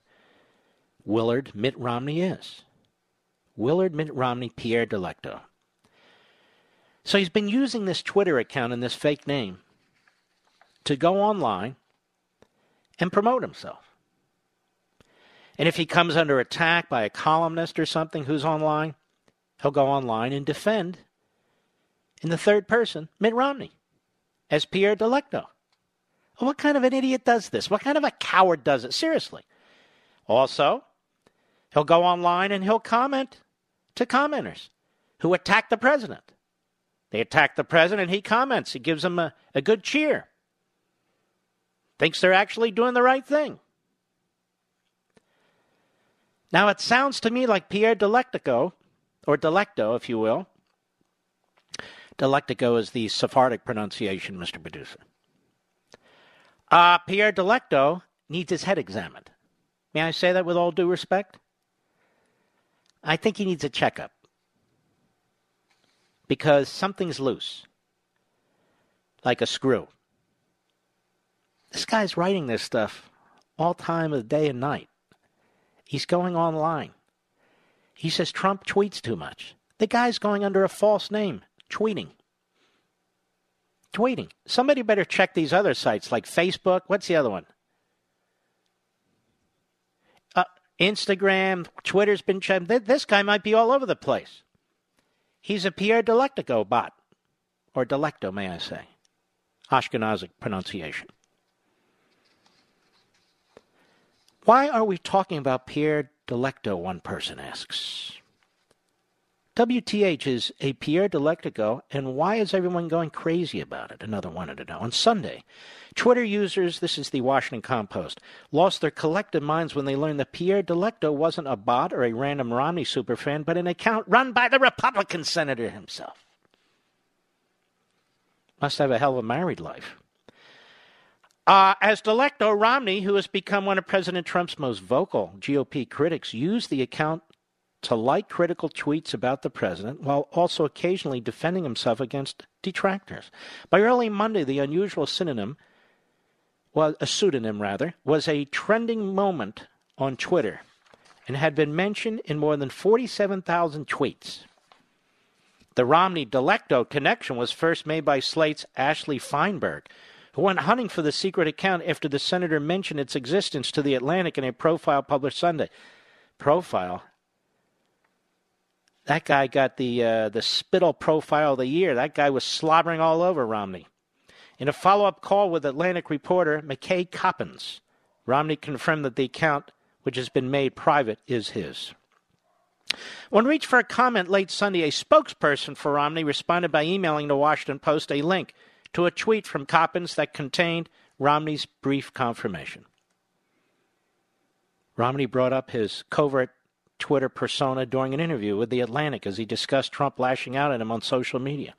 Willard Mitt Romney is. Willard Mitt Romney Pierre Delecto. So he's been using this Twitter account and this fake name to go online and promote himself. And if he comes under attack by a columnist or something who's online, he'll go online and defend in the third person Mitt Romney as Pierre Delecto. Oh, what kind of an idiot does this? What kind of a coward does it? Seriously. Also, he'll go online and he'll comment to commenters who attack the president. They attack the president, and he comments, he gives them a, a good cheer. Thinks they're actually doing the right thing. Now, it sounds to me like Pierre Delectico, or Delecto, if you will, Delectico is the Sephardic pronunciation, Mr. Producer. Uh, Pierre Delecto needs his head examined. May I say that with all due respect? I think he needs a checkup because something's loose, like a screw. This guy's writing this stuff all time of day and night. He's going online. He says Trump tweets too much. The guy's going under a false name tweeting. Tweeting. Somebody better check these other sites like Facebook. What's the other one? Uh, Instagram, Twitter's been checked. This guy might be all over the place. He's a Pierre Delectico bot. Or Delecto, may I say. Ashkenazic pronunciation. Why are we talking about Pierre Delecto, one person asks. WTH is a Pierre Delectico, and why is everyone going crazy about it? Another wanted to know. On Sunday, Twitter users, this is the Washington Compost, lost their collective minds when they learned that Pierre Delecto wasn't a bot or a random Romney superfan, but an account run by the Republican senator himself. Must have a hell of a married life. Uh, as Delecto, Romney, who has become one of President Trump's most vocal GOP critics, used the account to like critical tweets about the president while also occasionally defending himself against detractors. By early Monday, the unusual synonym, well, a pseudonym rather, was a trending moment on Twitter and had been mentioned in more than 47,000 tweets. The Romney Delecto connection was first made by Slate's Ashley Feinberg, who went hunting for the secret account after the senator mentioned its existence to the Atlantic in a profile published Sunday. Profile? That guy got the uh, the spittle profile of the year. That guy was slobbering all over Romney. In a follow up call with Atlantic reporter McKay Coppins, Romney confirmed that the account, which has been made private, is his. When reached for a comment late Sunday, a spokesperson for Romney responded by emailing the Washington Post a link to a tweet from Coppins that contained Romney's brief confirmation. Romney brought up his covert Twitter persona during an interview with The Atlantic as he discussed Trump lashing out at him on social media.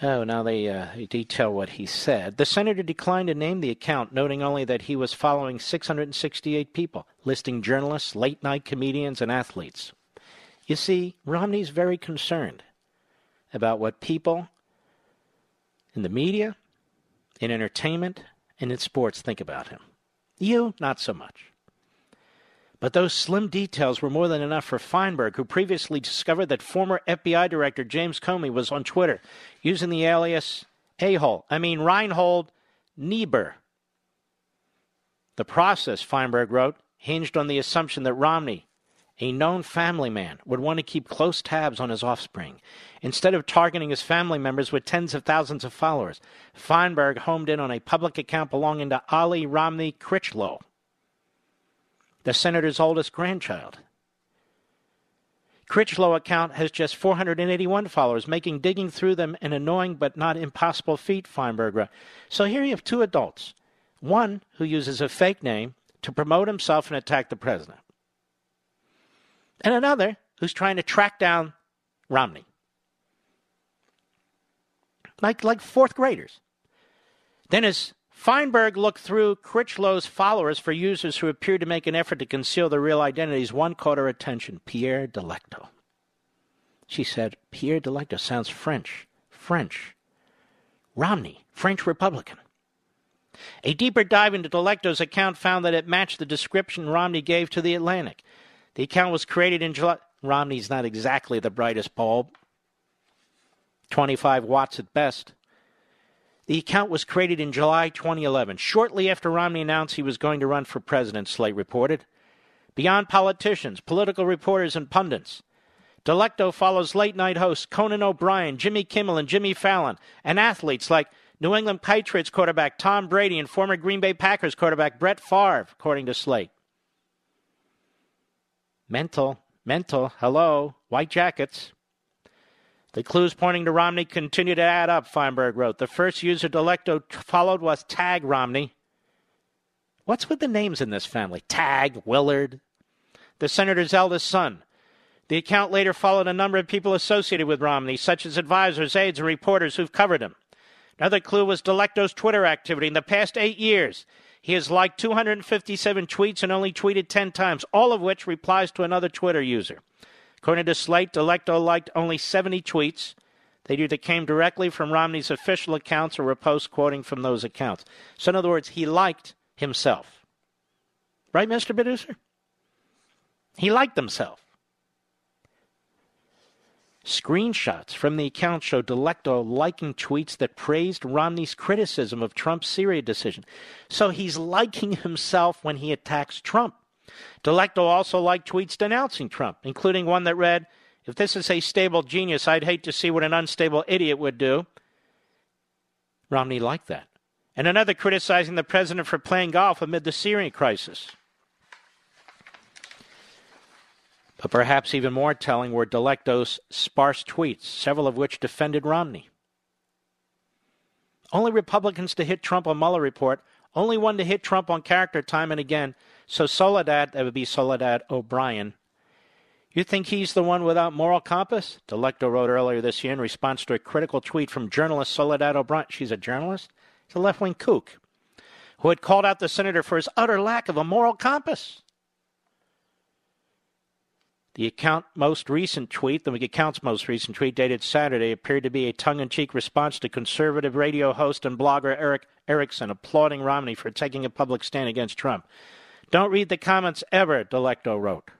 Oh, now they, uh, they detail what he said. The senator declined to name the account, noting only that he was following 668 people, listing journalists, late night comedians, and athletes. You see, Romney's very concerned about what people in the media, in entertainment, and in sports think about him. You, not so much. But those slim details were more than enough for Feinberg, who previously discovered that former FBI Director James Comey was on Twitter using the alias A-hole, I mean Reinhold Niebuhr. The process, Feinberg wrote, hinged on the assumption that Romney, a known family man, would want to keep close tabs on his offspring. Instead of targeting his family members with tens of thousands of followers, Feinberg homed in on a public account belonging to Allie Romney Critchlow the senator's oldest grandchild. Critchlow account has just 481 followers, making digging through them an annoying but not impossible feat, Feinberg wrote. So here you have two adults. One who uses a fake name to promote himself and attack the president. And another who's trying to track down Romney. Like like fourth graders. Then as Feinberg looked through Critchlow's followers for users who appeared to make an effort to conceal their real identities. One caught her attention Pierre Delecto. She said, Pierre Delecto sounds French. French. Romney, French Republican. A deeper dive into Delecto's account found that it matched the description Romney gave to The Atlantic. The account was created in July. Romney's not exactly the brightest bulb, 25 watts at best. The account was created in July 2011, shortly after Romney announced he was going to run for president, Slate reported. Beyond politicians, political reporters, and pundits, Delecto follows late night hosts Conan O'Brien, Jimmy Kimmel, and Jimmy Fallon, and athletes like New England Patriots quarterback Tom Brady and former Green Bay Packers quarterback Brett Favre, according to Slate. Mental, mental, hello, white jackets. The clues pointing to Romney continue to add up, Feinberg wrote. The first user Delecto followed was Tagg Romney. What's with the names in this family? Tagg, Willard. The senator's eldest son. The account later followed a number of people associated with Romney, such as advisors, aides, and reporters who've covered him. Another clue was Delecto's Twitter activity. In the past eight years, he has liked 257 tweets and only tweeted 10 times, all of which replies to another Twitter user. According to Slate, Delecto liked only 70 tweets. They either came directly from Romney's official accounts or were posts quoting from those accounts. So, in other words, he liked himself. Right, Mr. Producer? He liked himself. Screenshots from the account show Delecto liking tweets that praised Romney's criticism of Trump's Syria decision. So he's liking himself when he attacks Trump. Delecto also liked tweets denouncing Trump, including one that read, If this is a stable genius, I'd hate to see what an unstable idiot would do. Romney liked that. And another criticizing the president for playing golf amid the Syrian crisis. But perhaps even more telling were Delecto's sparse tweets, several of which defended Romney. Only Republicans to hit Trump on Mueller report, only one to hit Trump on character time and again, so Soledad, that would be Soledad O'Brien. You think he's the one without moral compass? Delecto wrote earlier this year in response to a critical tweet from journalist Soledad O'Brien. She's a journalist? She's a left wing kook who had called out the senator for his utter lack of a moral compass. The account most recent tweet, the account's most recent tweet dated Saturday, appeared to be a tongue-in-cheek response to conservative radio host and blogger Erick Erickson applauding Romney for taking a public stand against Trump. Don't read the comments ever, Delecto wrote.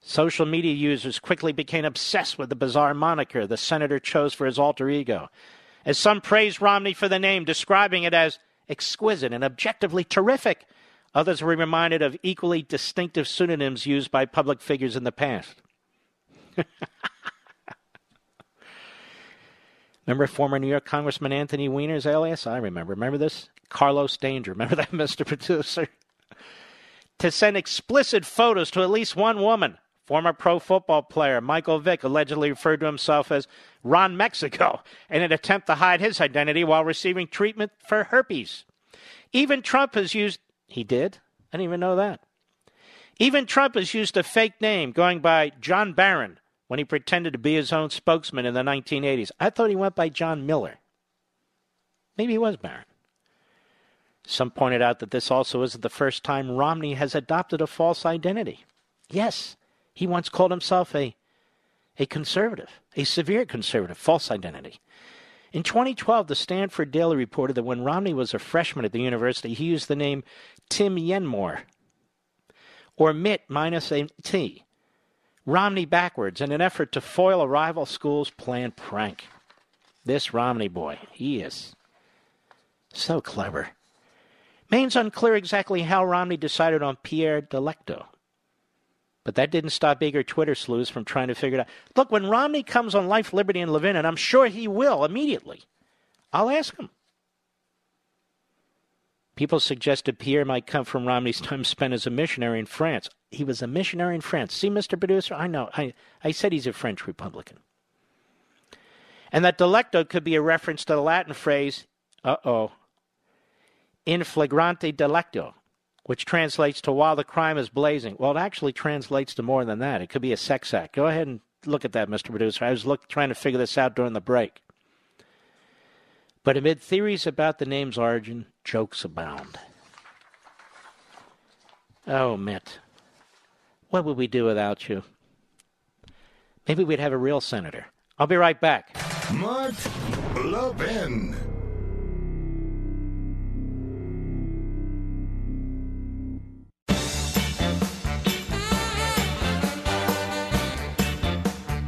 Social media users quickly became obsessed with the bizarre moniker the senator chose for his alter ego, as some praised Romney for the name, describing it as exquisite and objectively terrific. Others were reminded of equally distinctive pseudonyms used by public figures in the past. remember former New York Congressman Anthony Weiner's alias? I remember. Remember this? Carlos Danger. Remember that, Mr. Producer? to send explicit photos to at least one woman. Former pro football player Michael Vick allegedly referred to himself as Ron Mexico in an attempt to hide his identity while receiving treatment for herpes. Even Trump has used, he did? I didn't even know that. Even Trump has used a fake name going by John Barron when he pretended to be his own spokesman in the 1980s. I thought he went by John Miller. Maybe he was Barron. Some pointed out that this also isn't the first time Romney has adopted a false identity. Yes, he once called himself a, a conservative, a severe conservative, false identity. In 2012, the Stanford Daily reported that when Romney was a freshman at the university, he used the name Tim Yenmor, or Mitt minus a T, Romney backwards, in an effort to foil a rival school's planned prank. This Romney boy, he is so clever. Remains unclear exactly how Romney decided on Pierre Delecto. But that didn't stop eager Twitter sleuths from trying to figure it out. Look, when Romney comes on Life, Liberty, and Levin, and I'm sure he will immediately, I'll ask him. People suggested Pierre might come from Romney's time spent as a missionary in France. He was a missionary in France. See, Mr. Producer, I know. I, I said he's a French Republican. And that delecto could be a reference to the Latin phrase, uh oh, in flagrante delicto, which translates to while the crime is blazing. Well, it actually translates to more than that. It could be a sex act. Go ahead and look at that, Mr. Producer. I was look, trying to figure this out during the break. But amid theories about the name's origin, jokes abound. Oh, Mitt, what would we do without you? Maybe we'd have a real senator. I'll be right back. Mark Levin.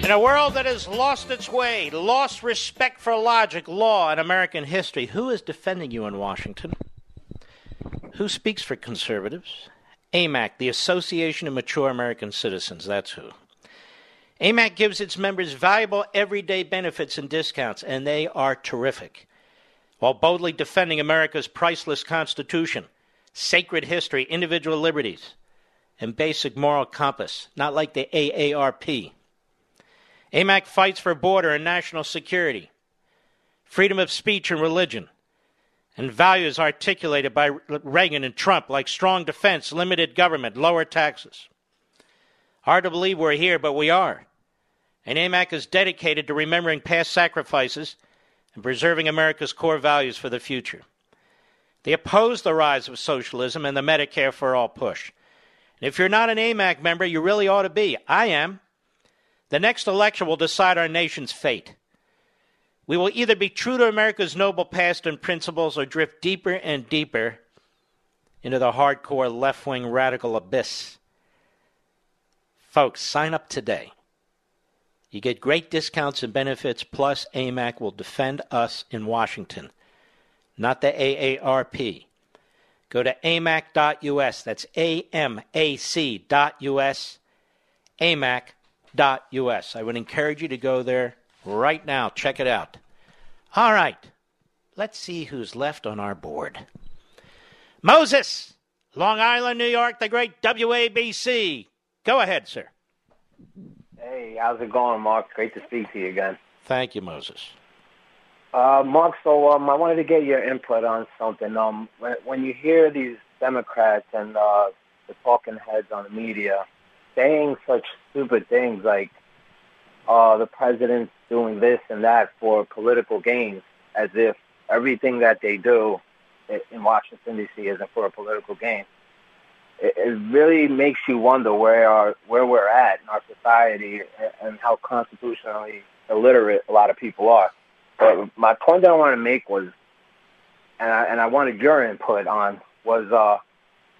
In a world that has lost its way, lost respect for logic, law, and American history, who is defending you in Washington? Who speaks for conservatives? AMAC, the Association of Mature American Citizens, that's who. AMAC gives its members valuable everyday benefits and discounts, and they are terrific. While boldly defending America's priceless Constitution, sacred history, individual liberties, and basic moral compass, not like the AARP. AMAC fights for border and national security, freedom of speech and religion, and values articulated by Reagan and Trump like strong defense, limited government, lower taxes. Hard to believe we're here, but we are. And AMAC is dedicated to remembering past sacrifices and preserving America's core values for the future. They oppose the rise of socialism and the Medicare for all push. And if you're not an AMAC member, you really ought to be. I am. The next election will decide our nation's fate. We will either be true to America's noble past and principles or drift deeper and deeper into the hardcore left wing radical abyss. Folks, sign up today. You get great discounts and benefits, plus AMAC will defend us in Washington, not the AARP. Go to amac.us. That's A M A C.us. AMAC us. I would encourage you to go there right now. Check it out. All right. Let's see who's left on our board. Moses, Long Island, New York, the great WABC. Go ahead, sir. Hey, how's it going, Mark? Great to speak to you again. Thank you, Moses. Uh, Mark, so um, I wanted to get your input on something. Um, when, when you hear these Democrats and uh, the talking heads on the media saying such stupid things like uh, the president's doing this and that for political gains, as if everything that they do in Washington D.C. isn't for a political gain. It, it really makes you wonder where our, where we're at in our society and how constitutionally illiterate a lot of people are. But my point that I want to make was, and I, and I wanted your input on, was uh,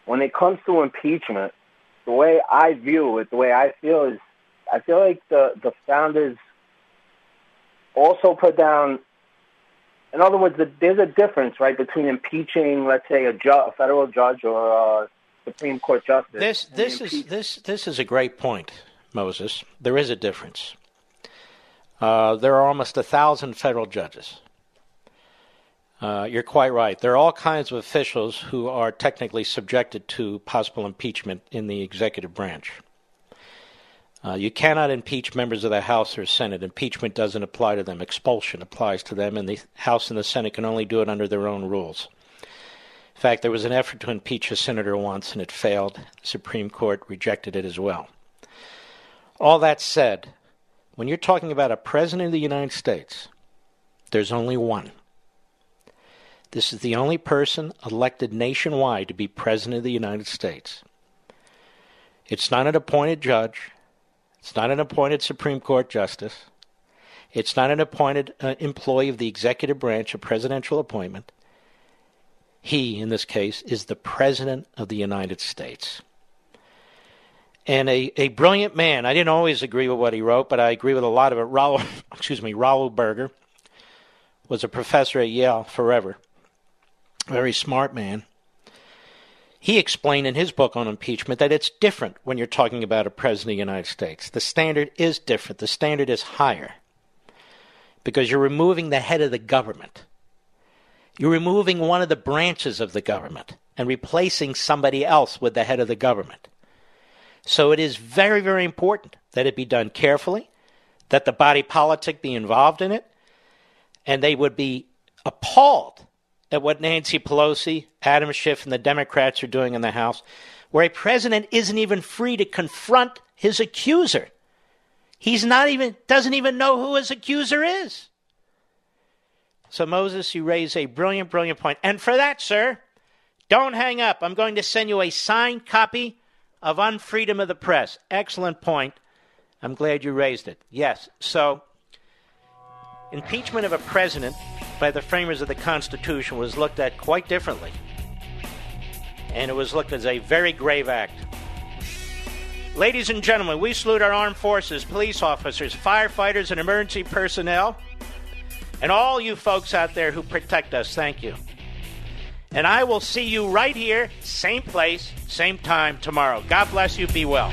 when it comes to impeachment, the way I view it, the way I feel is, I feel like the the founders also put down. In other words, the, there's a difference, right, between impeaching, let's say, a, ju- a federal judge or a Supreme Court justice. This this is this this is a great point, Moses. There is a difference. Uh, there are almost a thousand federal judges. Uh, you're quite right. There are all kinds of officials who are technically subjected to possible impeachment in the executive branch. Uh, you cannot impeach members of the House or Senate. Impeachment doesn't apply to them. Expulsion applies to them, and the House and the Senate can only do it under their own rules. In fact, there was an effort to impeach a senator once, and it failed. The Supreme Court rejected it as well. All that said, when you're talking about a president of the United States, there's only one. This is the only person elected nationwide to be President of the United States. It's not an appointed judge. It's not an appointed Supreme Court justice. It's not an appointed uh, employee of the executive branch, a presidential appointment. He, in this case, is the President of the United States. And a, a brilliant man. I didn't always agree with what he wrote, but I agree with a lot of it. Raoul, excuse me, Raoul Berger was a professor at Yale forever very smart man. He explained in his book on impeachment that it's different when you're talking about a president of the United States. The standard is different, the standard is higher because you're removing the head of the government. You're removing one of the branches of the government and replacing somebody else with the head of the government. So it is very, very important that it be done carefully, that the body politic be involved in it, and they would be appalled at what Nancy Pelosi, Adam Schiff, and the Democrats are doing in the House, where a president isn't even free to confront his accuser. He's not even doesn't even know who his accuser is. So Moses, you raise a brilliant, brilliant point. And for that, sir, don't hang up. I'm going to send you a signed copy of Unfreedom of the Press. Excellent point. I'm glad you raised it. Yes. So impeachment of a president by the framers of the Constitution was looked at quite differently. And it was looked as a very grave act. Ladies and gentlemen, we salute our armed forces, police officers, firefighters, and emergency personnel, and all you folks out there who protect us. Thank you. And I will see you right here, same place, same time tomorrow. God bless you. Be well.